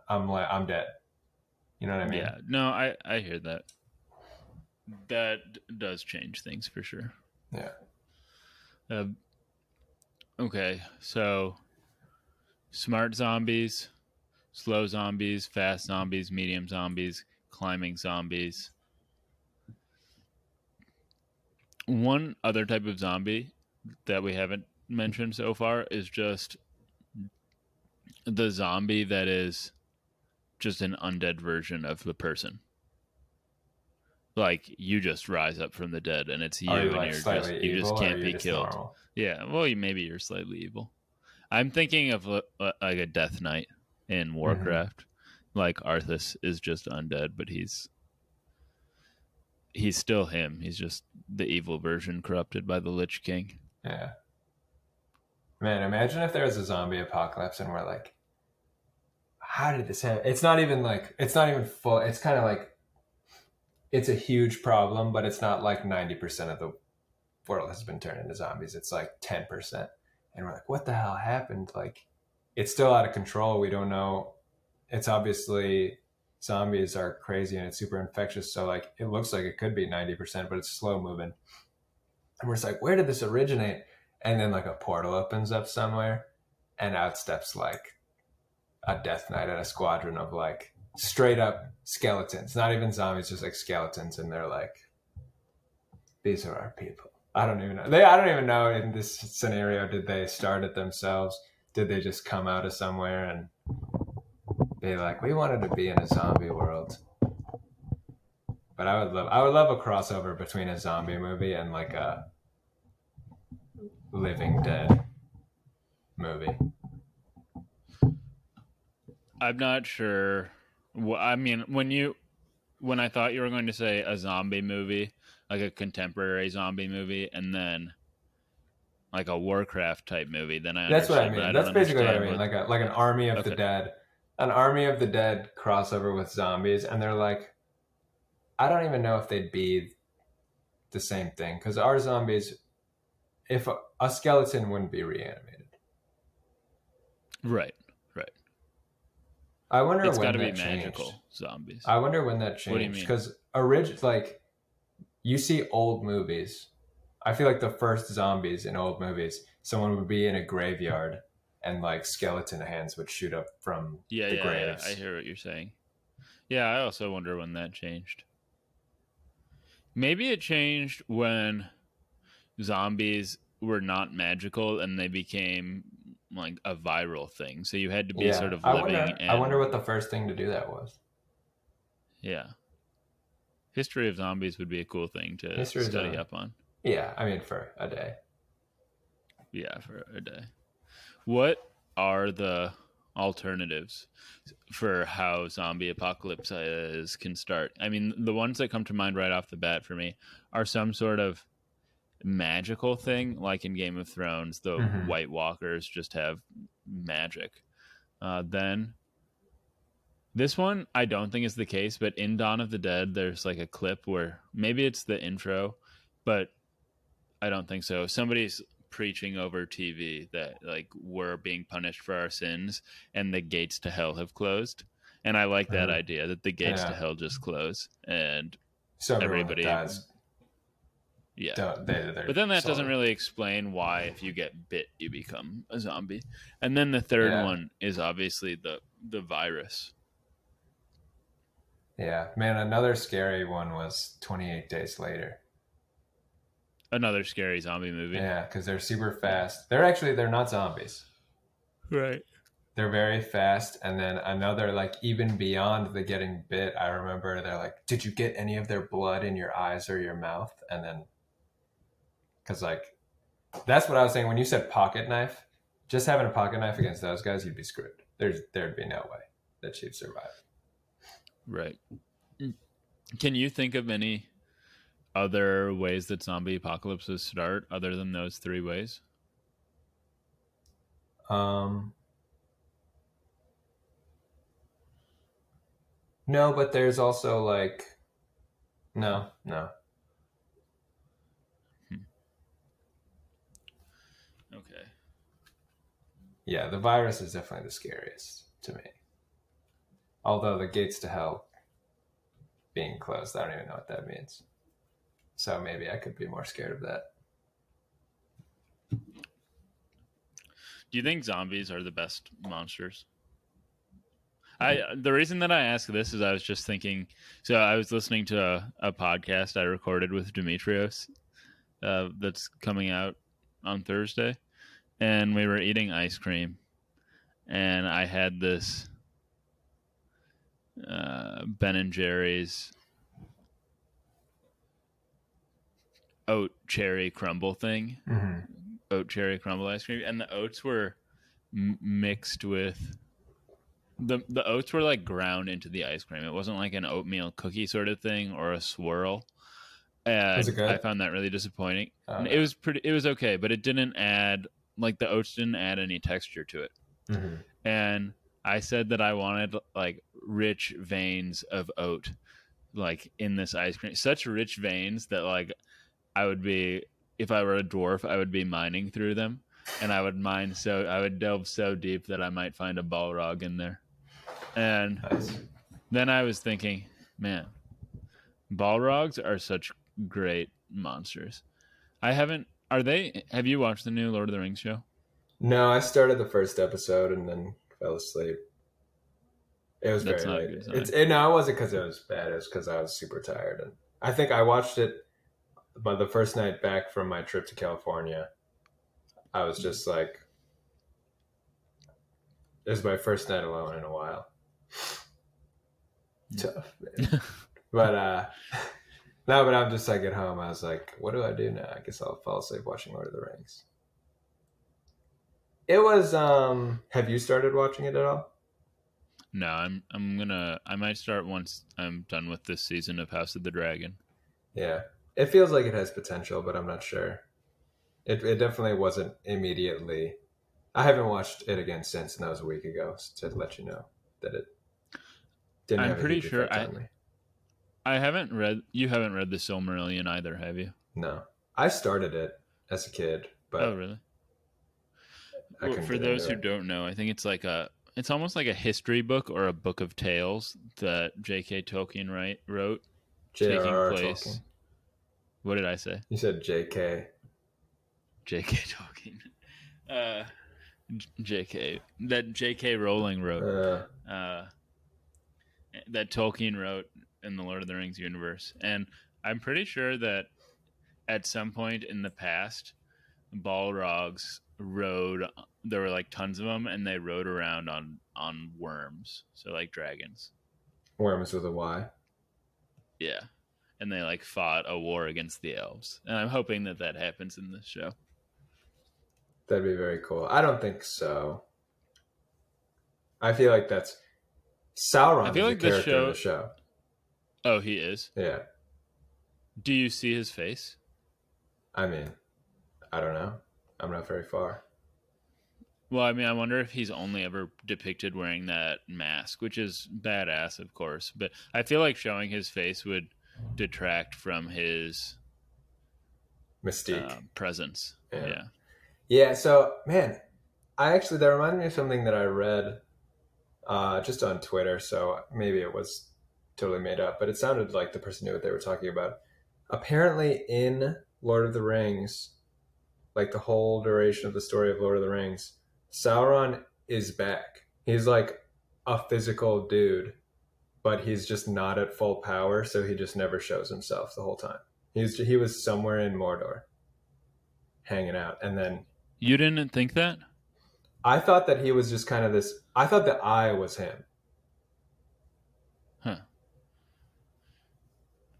I'm like I'm dead. You know what I mean? Yeah. No, I I hear that. That does change things for sure. Yeah. Uh, okay, so smart zombies, slow zombies, fast zombies, medium zombies, climbing zombies. One other type of zombie that we haven't mentioned so far is just the zombie that is just an undead version of the person. Like you just rise up from the dead, and it's you, you and like you're just you just can't be killed. normal? Yeah, well, you, maybe you're slightly evil. I'm thinking of uh, uh, like a Death Knight in mm-hmm. Warcraft. Like Arthas is just undead, but he's he's still him. He's just the evil version corrupted by the Lich King. Yeah. Man, imagine if there was a zombie apocalypse and we're like, how did this happen? It's not even like, it's not even full. It's kind of like, it's a huge problem, but it's not like 90% of the world has been turned into zombies. It's like 10%. And we're like, what the hell happened? Like, it's still out of control. We don't know. It's obviously zombies are crazy and it's super infectious. So, like, it looks like it could be 90%, but it's slow moving. And we're just like, where did this originate? and then like a portal opens up somewhere and out steps like a death knight and a squadron of like straight up skeletons not even zombies just like skeletons and they're like these are our people i don't even know they i don't even know in this scenario did they start it themselves did they just come out of somewhere and be like we wanted to be in a zombie world but i would love i would love a crossover between a zombie movie and like a Living Dead movie. I'm not sure. I mean, when you when I thought you were going to say a zombie movie, like a contemporary zombie movie, and then like a Warcraft type movie, then I That's what I mean. but That's basically what I mean. Like a like an Army of the Dead, an Army of the Dead crossover with zombies, and they're like, I don't even know if they'd be the same thing because our zombies, if a, a skeleton wouldn't be reanimated. right, right. I wonder when It's when got to be changed. magical zombies. I wonder when that What do you changed mean? because orig- like you see old movies. I feel like the first zombies in old movies, someone would be in a graveyard and like skeleton hands would shoot up from yeah, the yeah, graves. yeah. I hear what you're saying. Yeah, I also wonder when that changed. Maybe it changed when zombies were not magical and they became like a viral thing. So you had to be sort of I living. wonder, and, I wonder what the first thing to do that was. Yeah. History of zombies would be a cool thing to History study up on. Yeah, I mean for a day. Yeah, for a day. What are the alternatives for how zombie apocalypses can start? I mean, the ones that come to mind right off the bat for me are some sort of magical thing, like in Game of Thrones, the Mhm. White Walkers just have magic. Uh, then this one, I don't think is the case, but in Dawn of the Dead, there's like a clip where maybe it's the intro, but I don't think so. Somebody's preaching over TV that like we're being punished for our sins and the gates to hell have closed. And I like that Mhm. idea that the gates to hell just close. And So Everybody- dies, yeah. they, But then that doesn't really explain why if you get bit you become a zombie. And then the third Yeah. one is obviously the the virus. Yeah, man. Another scary one was 28 Days Later. Another scary zombie movie. Yeah, because they're super fast. They're actually they're not zombies. Right. They're very fast, and then another like even beyond the getting bit. I remember they're like, "Did you get any of their blood in your eyes or your mouth?" And then, because like, that's what I was saying when you said pocket knife. Just having a pocket knife against those guys, you'd be screwed. There's there'd be no way that you'd survive. Right. Can you think of any other ways that zombie apocalypses start other than those three ways? Um, no, but there's also like, no, no. Okay. Yeah, the virus is definitely the scariest to me. Although the gates to hell being closed, I don't even know what that means. So maybe I could be more scared of that. Do you think zombies are the best monsters? I the reason that I ask this is I was just thinking. So I was listening to a, a podcast I recorded with Demetrios, uh, that's coming out on Thursday, and we were eating ice cream, and I had this uh, Ben and Jerry's oat cherry crumble thing Mm-hmm. oat cherry crumble ice cream, and the oats were m- mixed with the the oats were like ground into the ice cream. It wasn't like an oatmeal cookie sort of thing or a swirl. And Was it good? I found that really disappointing. Oh, It was pretty. It was okay, but it didn't add like the oats didn't add any texture to it. hmm And I said that I wanted like rich veins of oat, like in this ice cream. Such rich veins that like I would be if I were a dwarf, I would be mining through them, and I would mine so I would delve so deep that I might find a Balrog in there. And Nice. then I was thinking, man, Balrogs are such great monsters. I haven't. Are they? Have you watched the new Lord of the Rings show? No, I started the first episode and then fell asleep. It was That's very good late. It's it, no, it wasn't because it was bad. It was because I was super tired, and I think I watched it. But the first night back from my trip to California, I was just like, it was my first night alone in a while. Tough, man. but uh, no, but I'm just like at home. I was like, what do I do now? I guess I'll fall asleep watching Lord of the Rings. It was. um Have you started watching it at all? No, I'm I'm gonna I might start once I'm done with this season of House of the Dragon. Yeah, it feels like it has potential, but I'm not sure. It it definitely wasn't immediately. I haven't watched it again since, and that was a week ago. So To let you know that it didn't. I'm pretty sure I-. I haven't read you haven't read the Silmarillion either, have you? No, I started it as a kid, but oh really? Well, for those who it. don't know, I think it's like a it's almost like a history book or a book of tales that J.K. Tolkien write, wrote. taking J.R.R. place- Tolkien. What did I say? You said J.K. J.K. Tolkien. Uh, J.K. That J.K. Rowling wrote. Uh, uh, that Tolkien wrote in the Lord of the Rings universe. And I'm pretty sure that at some point in the past, Balrogs rode. There were like tons of them, and they rode around on on worms, so like dragons. worms with a Y. Yeah, and they like fought a war against the elves. And I'm hoping that that happens in this show. That'd be very cool. I don't think so. I feel like that's Sauron I feel is like this character in the show. Oh, he is. Yeah. Do you see his face? I mean, I don't know. I'm not very far. Well, I mean, I wonder if he's only ever depicted wearing that mask, which is badass, of course. But I feel like showing his face would detract from his Mystique. uh, presence. Yeah. Yeah. Yeah, so man, I actually that reminded me of something that I read uh, just on Twitter. So maybe it was totally made up, but it sounded like the person knew what they were talking about. Apparently, in Lord of the Rings, like the whole duration of the story of Lord of the Rings, Sauron is back. He's like a physical dude, but he's just not at full power, so he just never shows himself the whole time. He's he was somewhere in Mordor, hanging out, and then You didn't think that? I thought that he was just kind of this. I thought the eye was him. Huh.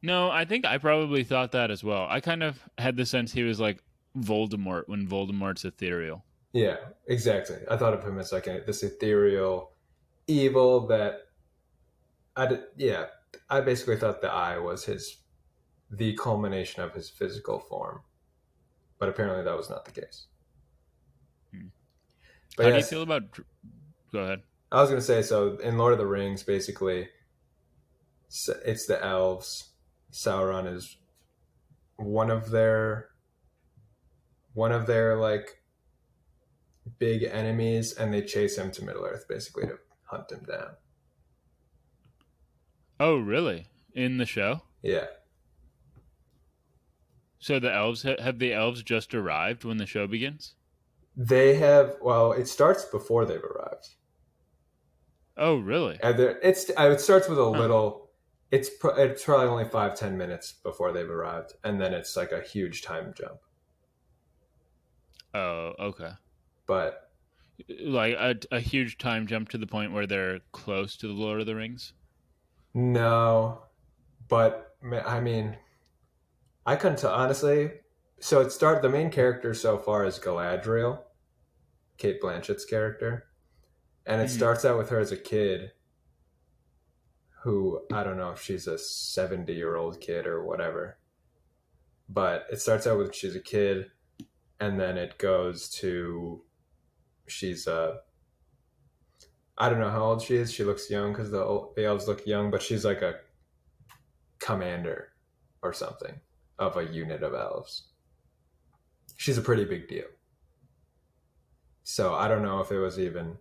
No, I think I probably thought that as well. I kind of had the sense he was like Voldemort when Voldemort's ethereal. Yeah, exactly. I thought of him as like a, this ethereal evil that I did. Yeah, I basically thought the eye was his, the culmination of his physical form, but apparently that was not the case. Hmm. But How do you feel about? Go ahead. I was going to say so in Lord of the Rings, basically, it's the elves. Sauron is one of their one of their like big enemies, and they chase him to Middle Earth basically to hunt him down. Oh, really? In the show? Yeah, So the elves have the elves just arrived when the show begins? they have. Well, it starts before they've arrived. Oh, really? And It's it starts with a little. It's it's probably only five ten minutes before they've arrived, and then it's like a huge time jump. Oh, okay. But Like a, a huge time jump to the point where they're close to the Lord of the Rings. No, but I mean, I couldn't tell honestly. So it start the main character so far is Galadriel, Cate Blanchett's character, and it Mhm. starts out with her as a kid. Who I don't know if she's a seventy-year-old kid or whatever, but it starts out with she's a kid, and then it goes to she's a I don't know how old she is. She looks young because the, the elves look young, but she's like a commander or something of a unit of elves. She's a pretty big deal. So I don't know if it was even,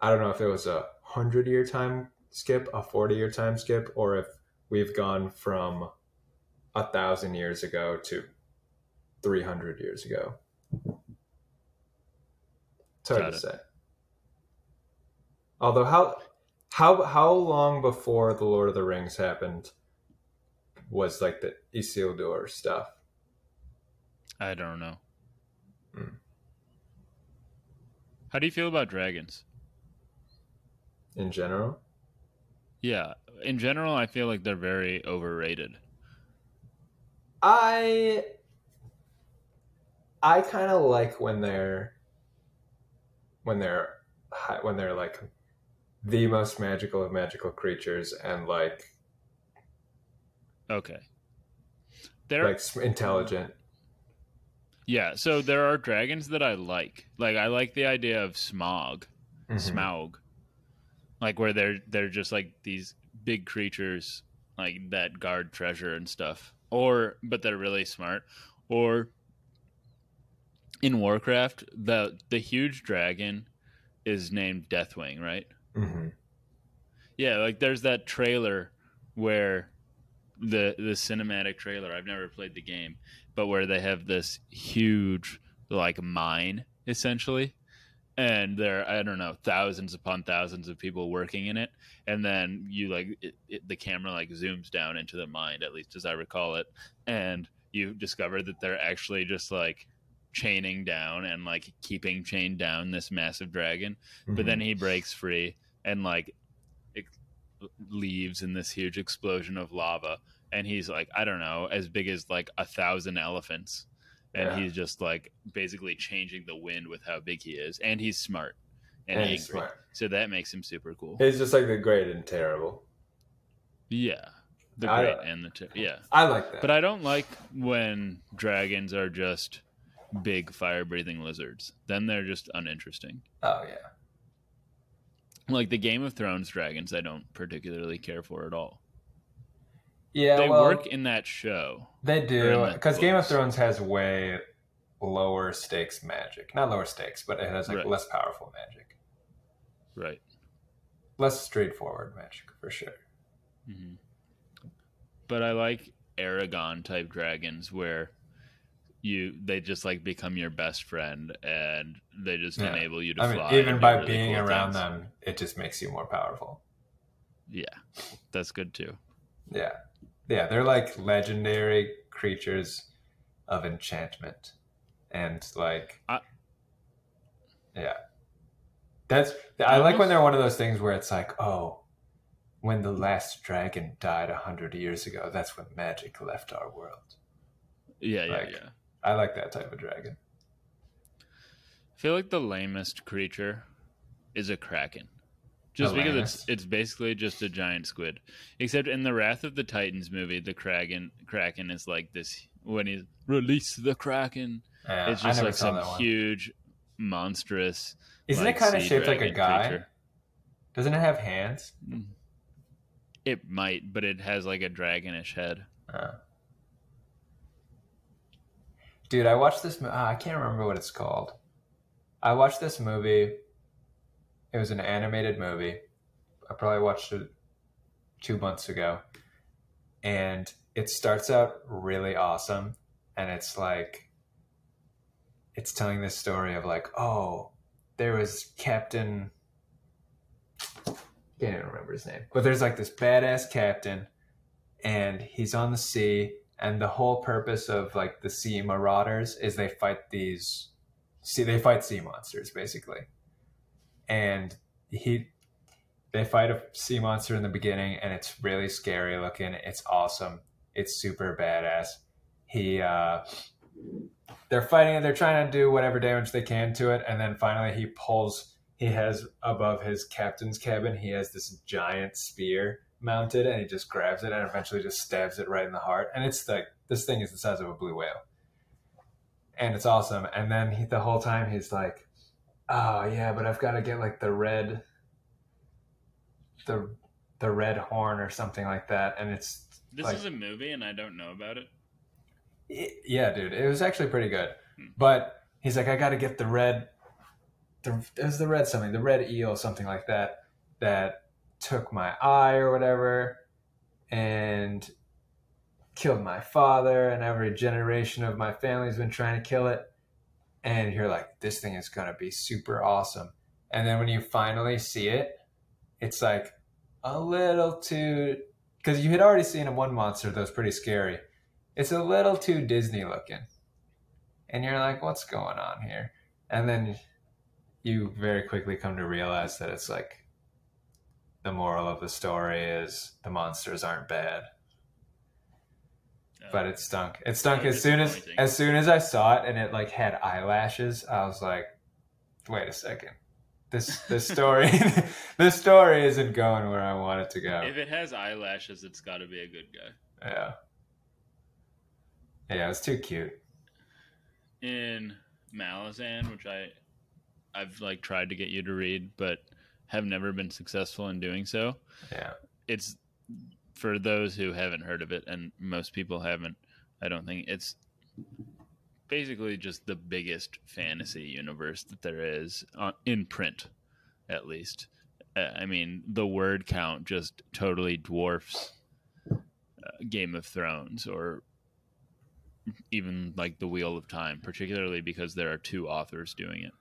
I don't know if it was a hundred year time skip, a 40 year time skip, or if we've gone from a thousand years ago to 300 years ago. It's hard Got to it. say. Although how how how long before the Lord of the Rings happened was like the Isildur stuff? I don't know. Hmm. How do you feel about dragons? in general. Yeah, in general, I feel like they're very overrated. I I kind of like when they're when they're when they're like the most magical of magical creatures and like Okay. There, like intelligent. yeah. So there are dragons that I like. Like I like the idea of Smog, Mhm. Smaug, like where they're they're just like these big creatures like that guard treasure and stuff, or but they're really smart. Or in Warcraft, the the huge dragon is named Deathwing, right? Mhm. Yeah, like there's that trailer where the the cinematic trailer. I've never played the game, but where they have this huge like mine essentially, and there I don't know thousands upon thousands of people working in it, and then you like it, it, the camera like zooms down into the mine, at least as I recall it, and you discover that they're actually just like chaining down and like keeping chained down this massive dragon but Mhm. then he breaks free and like it leaves in this huge explosion of lava and he's like i don't know as big as like a thousand elephants and Yeah. he's just like basically changing the wind with how big he is, and he's smart and, And he's smart. so that makes him super cool. He's just like the great and terrible. Yeah, the I- great and the ter- yeah. I like that. But I don't like when dragons are just big fire breathing lizards. Then they're just uninteresting. oh yeah. Like the Game of Thrones dragons, I don't particularly care for at all. Yeah, they well, work in that show. They do because Game of. Thrones has way lower stakes magic. Not lower stakes, but it has like Right. less powerful magic, Right. less straightforward magic for sure. hmm But I like Eragon type dragons where you they just like become your best friend and they just Yeah. enable you to I mean, fly. even by really being cool around things. them, it just makes you more powerful. Yeah, that's good too. Yeah, yeah, they're like legendary creatures of enchantment, and like, I- yeah, that's. I like when they're one of those things where it's like, oh, when the last dragon died a hundred years ago, that's when magic left our world. Yeah, yeah, yeah. I like that type of dragon. I feel like the lamest creature is a kraken. Just The because lamest? it's it's basically just a giant squid. Except in the Wrath of the Titans movie, the kraken kraken is like this when he release the kraken. Yeah, it's just like some huge, monstrous. Isn't like, it kind of shaped like a guy? creature. Doesn't it have hands? It might, but it has like a dragonish head. Uh. Dude, I watched this. ah, I can't remember what it's called. I watched this movie. It was an animated movie. I probably watched it two months ago, and it starts out really awesome, and it's like it's telling this story of like, oh, there was Captain. Can't even remember his name, but there's like this badass captain and he's on the sea and the whole purpose of like the sea marauders is they fight these see they fight sea monsters basically. And he they fight a sea monster in the beginning and it's really scary looking. It's awesome. It's super badass. He uh they're fighting they're trying to do whatever damage they can to it. And then finally he pulls he has above his captain's cabin he has this giant spear mounted and he just grabs it and eventually just stabs it right in the heart. And it's like this thing is the size of a blue whale. And it's awesome. And then he, the whole time he's like oh yeah but i've got to get like the red the the red horn or something like that. And it's This Like- is a movie, and I don't know about it. it- yeah dude. It was actually pretty good. Hmm. but he's like i got to get the red the it was the red something the red eel something like that that took my eye or whatever and killed my father and every generation of my family's been trying to kill it. And you're like this thing is going to be super awesome. And then when you finally see it it's like a little too because you had already seen a one monster that was pretty scary. It's a little too disney looking. And you're like what's going on here? And then you very quickly come to realize that it's like the moral of the story is the monsters aren't bad Uh, but it stunk. It stunk as soon as as soon as I saw it and it like had eyelashes. I was like, wait a second, this this story this story isn't going where I want it to go. if it has eyelashes, it's got to be a good guy. Yeah, yeah, it's too cute. in Malazan, which I I've like tried to get you to read, but have never been successful in doing so. Yeah, It's for those who haven't heard of it, and most people haven't. I don't think it's basically just the biggest fantasy universe that there is uh, in print, at least. Uh, I mean, the word count just totally dwarfs uh, Game of Thrones or even like the Wheel of Time, particularly because there are two authors doing it.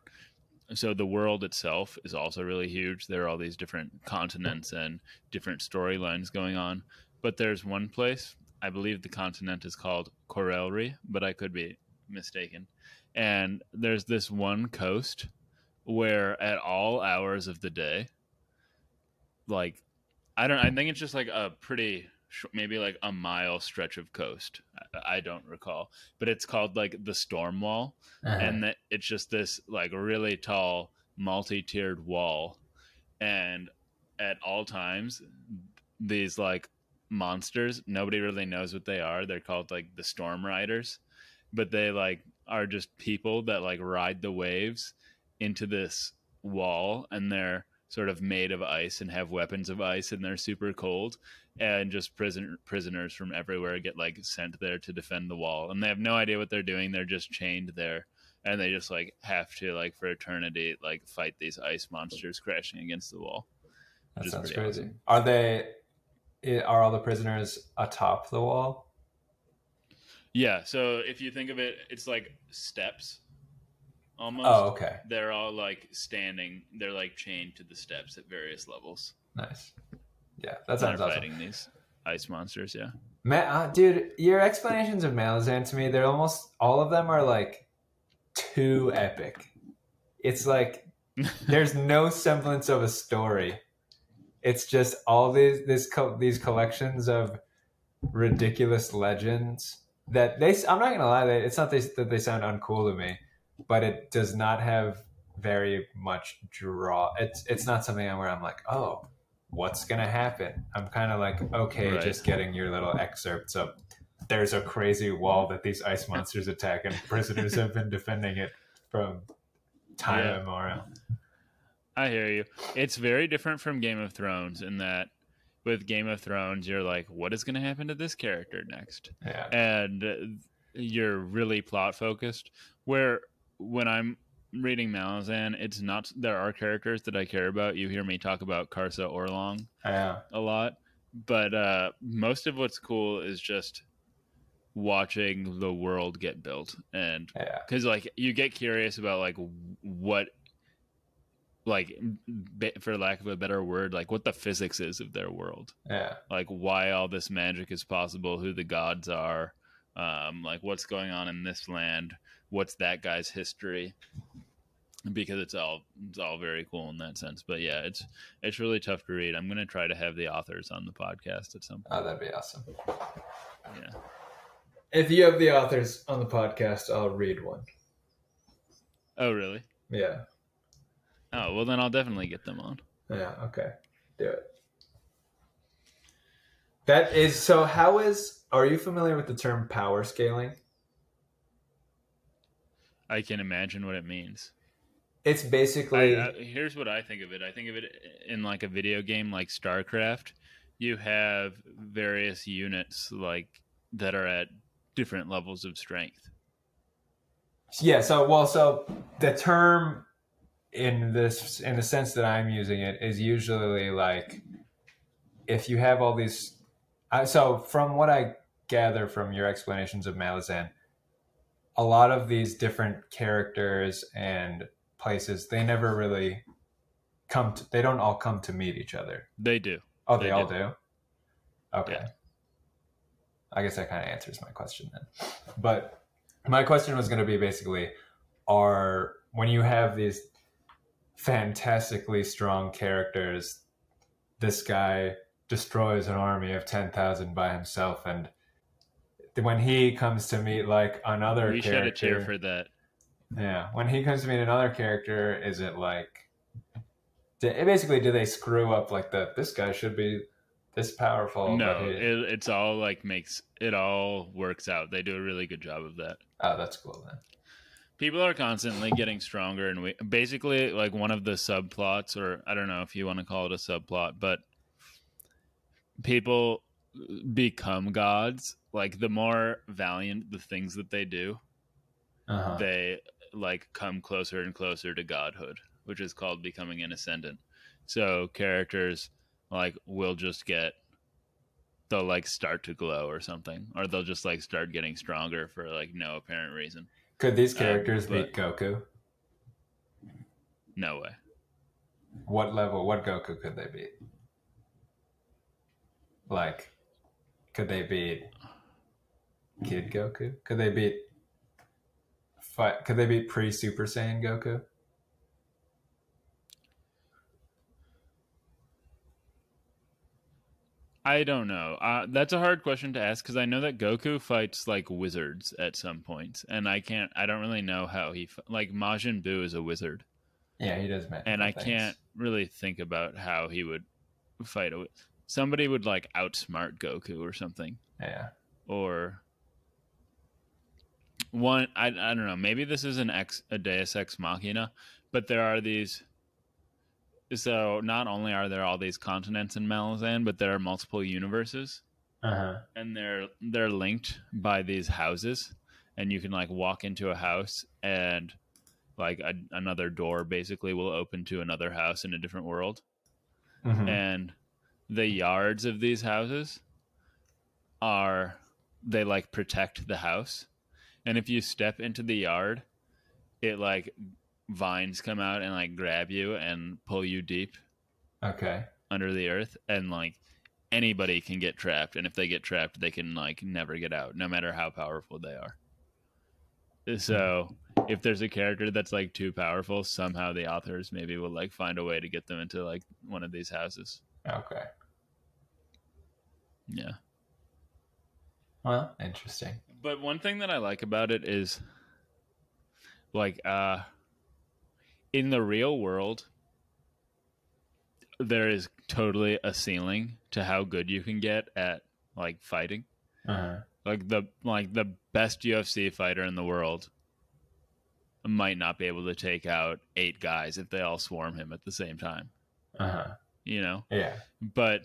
So the world itself is also really huge. There are all these different continents and different storylines going on. But there's one place, I believe the continent is called Korelri, but I could be mistaken. And there's this one coast where at all hours of the day, like I don't I think it's just like a pretty maybe like a mile stretch of coast. I, I don't recall, but it's called like the Storm Wall, Uh-huh. and that it's just this like really tall multi-tiered wall, and at all times these like monsters nobody really knows what they are. They're called like the storm riders. But they like are just people that like ride the waves into this wall. And they're sort of made of ice and have weapons of ice and they're super cold and just prison prisoners from everywhere get like sent there to defend the wall and they have no idea what they're doing they're just chained there and they just like have to like for eternity like fight these ice monsters crashing against the wall that sounds crazy. awesome. Are they? Are all the prisoners atop the wall? Yeah, so if you think of it, it's like steps almost. Oh, okay, They're all like standing, they're like chained to the steps at various levels. nice. Yeah, that sounds awesome. fighting these ice monsters, yeah. Ma- uh, dude, your explanations of Malazan to me, they're almost all of them are like too epic. It's like there's no semblance of a story. It's just all these this co- these collections of ridiculous legends that they. I'm not gonna lie, it's not that they sound uncool to me, but it does not have very much draw. It's it's not something where I'm like, oh, what's gonna happen? I'm kind of like, okay, Right. just getting your little excerpts of. There's a crazy wall that these ice monsters attack, and prisoners have been defending it from time Yeah. immemorial. I hear you. It's very different from Game of Thrones in that with Game of Thrones, you're like, what is going to happen to this character next? Yeah. and you're really plot focused. Where when I'm reading Malazan, it's not. There are characters that I care about. You hear me talk about Karsa Orlong Yeah. a lot, but uh, most of what's cool is just watching the world get built, and Yeah. because like you get curious about like what. Like, for lack of a better word, like what the physics is of their world Yeah. like why all this magic is possible, who the gods are, um, like what's going on in this land, what's that guy's history, because it's all it's all very cool in that sense. But yeah, it's it's really tough to read. I'm gonna try to have the authors on the podcast at some oh, point. Oh, that'd be awesome. Yeah, If you have the authors on the podcast, I'll read one. Oh really? Yeah. Oh well, then I'll definitely get them on. Yeah. Okay. Do it. That is so. How is? Are you familiar with the term power scaling? I can imagine what it means. It's I, basically. I, uh, here's what I think of it. I think of it in like a video game like StarCraft. You have various units like that are at different levels of strength. Yeah. So well. So the term in this in the sense that I'm using it is usually like if you have all these. I, so from what I gather from your explanations of Malazan, a lot of these different characters and places they never really come. To, they don't all come to meet each other. They do. Oh, they, They all do. do. Okay. Yeah. I guess that kind of answers my question then. But my question was going to be basically are when you have these fantastically strong characters, this guy destroys an army of 10,000 by himself and when he comes to meet like another we character shed a tear for that. yeah. When he comes to meet another character, is it like do, basically do they screw up like the this guy should be this powerful? no, but he- it, it's all like makes it all works out. They do a really good job of that. oh, that's cool then. People are constantly getting stronger, and we basically like one of the subplots, or I don't know if you want to call it a subplot, but people become gods. Like the more valiant the things that they do, Uh-huh. they like come closer and closer to godhood, which is called becoming an ascendant. So characters like will just get they'll like start to glow or something, or they'll just like start getting stronger for like no apparent reason. Could these Um, characters but- beat Goku? No way. What level? What Goku could they beat? Like, could they beat Kid Goku? Could they beat? Fi- Could they beat pre Super Saiyan Goku? I don't know. Uh, that's a hard question to ask because I know that Goku fights like wizards at some points, and I can't. I don't really know how he like Majin Buu is a wizard, Yeah, he does. and I can't really think about how he would fight a. Somebody would like outsmart Goku or something, Yeah. or one. I I don't know. Maybe this is an ex a Deus Ex Machina, but there are these. So not only are there all these continents in Malazan, but there are multiple universes Uh huh. and they're they're linked by these houses and you can like walk into a house and like a, another door basically will open to another house in a different world hmm and the yards of these houses are they like protect the house and if you step into the yard it like vines come out and like grab you and pull you deep Okay. under the earth and like anybody can get trapped and if they get trapped they can like never get out no matter how powerful they are so hmm. if there's a character that's like too powerful somehow the authors maybe will like find a way to get them into like one of these houses Okay. yeah Well, interesting. but one thing that i like about it is like uh in the real world there is totally a ceiling to how good you can get at like fighting Uh huh. like the like the best UFC fighter in the world might not be able to take out eight guys if they all swarm him at the same time, Uh huh. you know. Yeah. But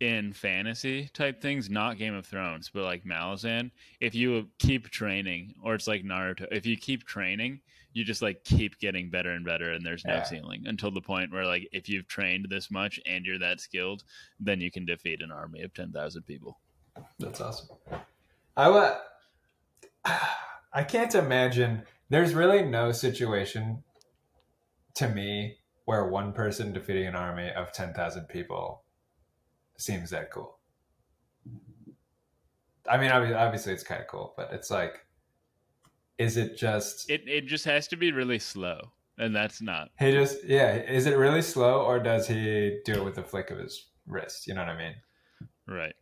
in fantasy type things, not Game of Thrones, but like Malazan, if you keep training, or it's like Naruto, if you keep training, you just like keep getting better and better, and there's no Yeah. ceiling until the point where like if you've trained this much and you're that skilled, then you can defeat an army of ten thousand people. That's awesome. I wa- I can't imagine. There's really no situation to me where one person defeating an army of ten thousand people seems that cool. I mean, obviously it's kind of cool, but it's like, is it just It it just has to be really slow, and that's not. he just yeah? Is it really slow, or does he do it with a flick of his wrist? You know what I mean? Right.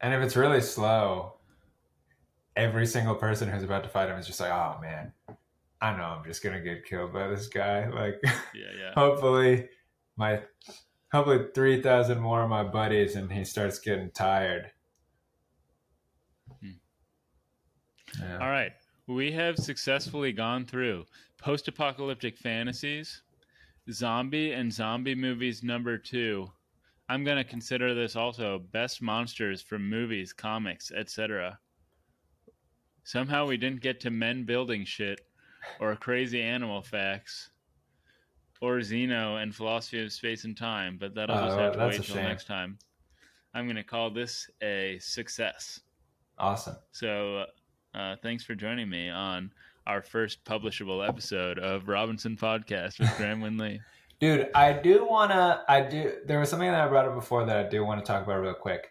And if it's really slow, every single person who's about to fight him is just like, oh man, I know I'm just gonna get killed by this guy. Like, Yeah, yeah. hopefully, my hopefully three thousand more of my buddies, and he starts getting tired. Hmm. Yeah. All right. We have successfully gone through post apocalyptic fantasies, zombie and zombie movies number two. I'm going to consider this also best monsters from movies, comics, etc. Somehow we didn't get to men building shit or crazy animal facts or Zeno and philosophy of space and time, but that'll just Oh, have to wait till shame. next time. I'm going to call this a success. Awesome. So, uh, thanks for joining me on our first publishable episode of Robinson Podcast with Graham Winn-Lee. Dude, I do wanna. I do. There was something that I brought up before that I do want to talk about real quick.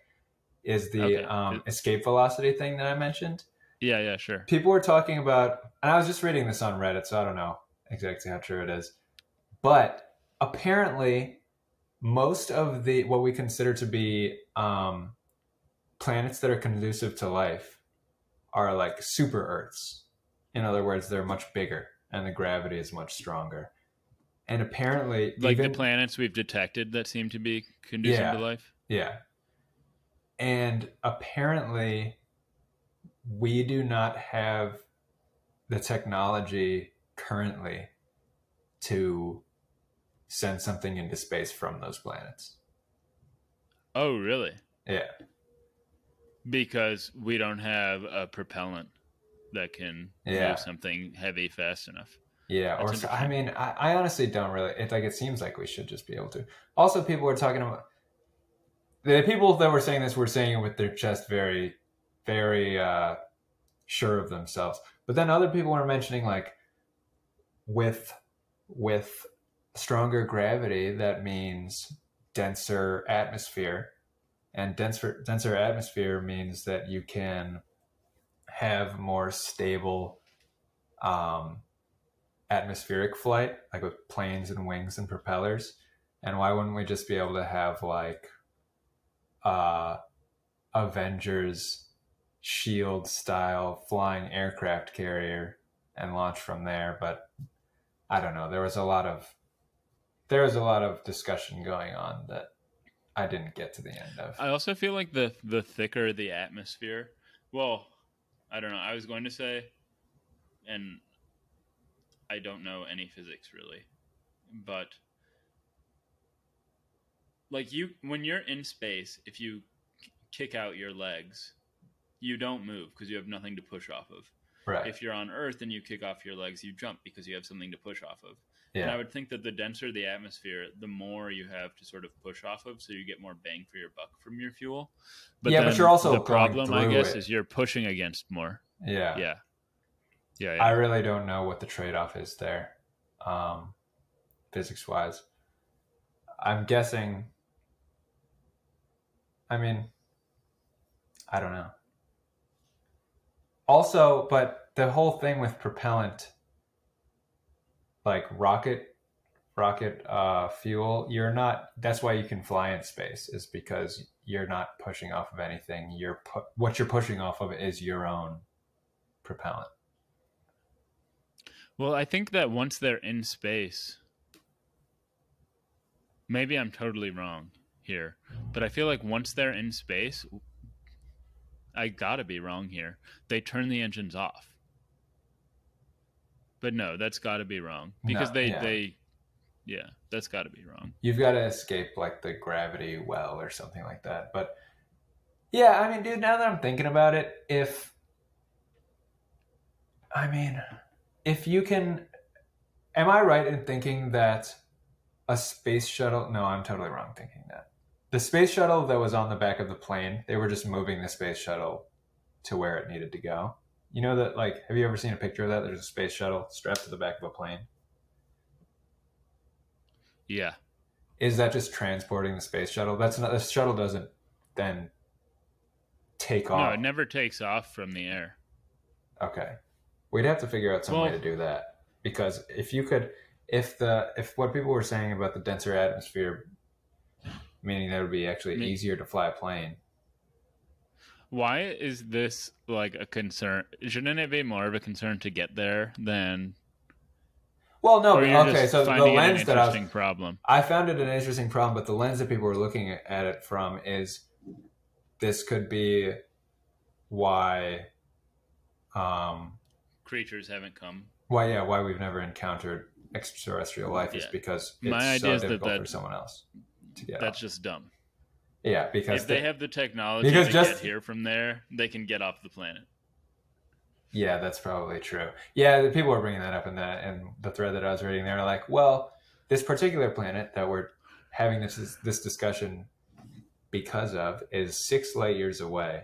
Is the Okay. um, escape velocity thing that I mentioned? Yeah, yeah, sure. people were talking about and i was just reading this on reddit so i don't know exactly how true it is but apparently most of the what we consider to be um, planets that are conducive to life are like super earths in other words they're much bigger and the gravity is much stronger and apparently Like even, the planets we've detected that seem to be conducive Yeah. to life. Yeah. And apparently, we do not have the technology currently to send something into space from those planets. Oh, really? Yeah. Because we don't have a propellant that can Yeah. move something heavy fast enough. Yeah. Or so, I mean, I, I honestly don't really. It's like it seems like we should just be able to. Also, people were talking about the people that were saying this were saying it with their chest very, very uh, sure of themselves. But then other people were mentioning like with with stronger gravity, that means denser atmosphere, and denser denser atmosphere means that you can have more stable um, atmospheric flight, like with planes and wings and propellers. And why wouldn't we just be able to have like uh Avengers shield style flying aircraft carrier and launch from there, but I don't know. There was a lot of there was a lot of discussion going on that I didn't get to the end of. I also feel like the the thicker the atmosphere, well, I don't know. I was going to say, and I don't know any physics really, but like you, when you're in space, if you kick out your legs, you don't move because you have nothing to push off of. Right. If you're on Earth and you kick off your legs, you jump because you have something to push off of. yeah. And I would think that the denser the atmosphere, the more you have to sort of push off of, so you get more bang for your buck from your fuel. But Yeah, but you're also the problem, I guess, it. is you're pushing against more. yeah. Yeah, yeah, I really don't know what the trade off is there, um, physics wise. I'm guessing. I mean, I don't know. Also, but the whole thing with propellant, like rocket, rocket uh, fuel, you're not. That's why you can fly in space, is because you're not pushing off of anything. You're pu- what you're pushing off of is your own propellant. Well, I think that once they're in space, maybe I'm totally wrong here, but I feel like once they're in space, I gotta be wrong here. They turn the engines off. But no, that's gotta be wrong because No, they yeah. they, yeah, that's gotta be wrong. You've got to escape like the gravity well or something like that. But yeah, I mean, dude, now that I'm thinking about it, if I mean, if you can, am I right in thinking that a space shuttle? No, I'm totally wrong thinking that. The space shuttle that was on the back of the plane, they were just moving the space shuttle to where it needed to go. You know that, like, have you ever seen a picture of that? There's a space shuttle strapped to the back of a plane. Yeah, is that just transporting the space shuttle? That's not the shuttle doesn't then take off. no, it never takes off from the air. okay, we'd have to figure out some way to do that because if you could, if the if what people were saying about the denser atmosphere, meaning that it would be actually Me- easier to fly a plane. Why is this like a concern? Shouldn't it be more of a concern to get there than? Well, no, or you're okay. just So the finding an lens that I was, problem. I found it an interesting problem, but the lens that people were looking at it from is this could be why, um, Creatures haven't come. Why, yeah, why we've never encountered extraterrestrial life is because it's My idea so is that difficult for someone else to get. That's off. just dumb. yeah, because if they the- have the technology because to just- get here from there, they can get off the planet. yeah, that's probably true. Yeah, the people were bringing that up in the in the thread that I was reading. They were like, well, this particular planet that we're having this this discussion because of is six light years away.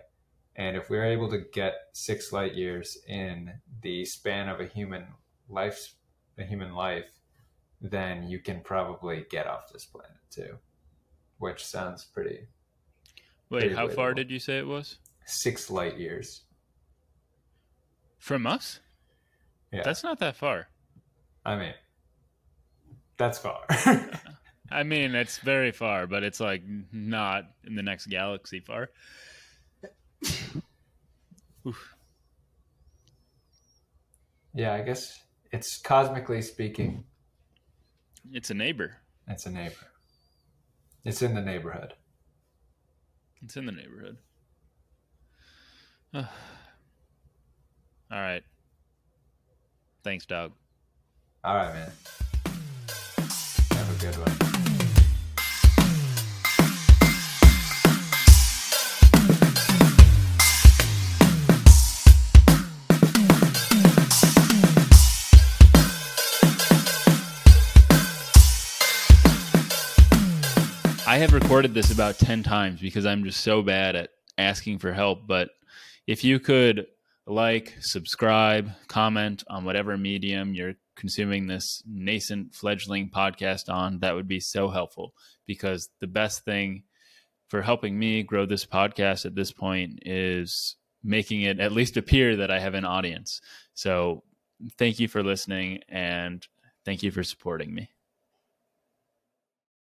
And if we're able to get six light years in the span of a human life, a human life, then you can probably get off this planet too, which sounds pretty Wait, Pretty how far did you say it was six light years. from us? Yeah, That's not that far. I mean, that's far. I mean, it's very far, but it's like not in the next galaxy far. Yeah, I guess it's cosmically speaking, It's a neighbor. it's a neighbor. It's in the neighborhood. It's in the neighborhood. All right. Thanks, dog. All right, man. Have a good one. Have recorded this about 10 times because I'm just so bad at asking for help. But if you could like, subscribe, comment on whatever medium you're consuming this nascent fledgling podcast on, that would be so helpful because the best thing for helping me grow this podcast at this point is making it at least appear that I have an audience. So thank you for listening and thank you for supporting me.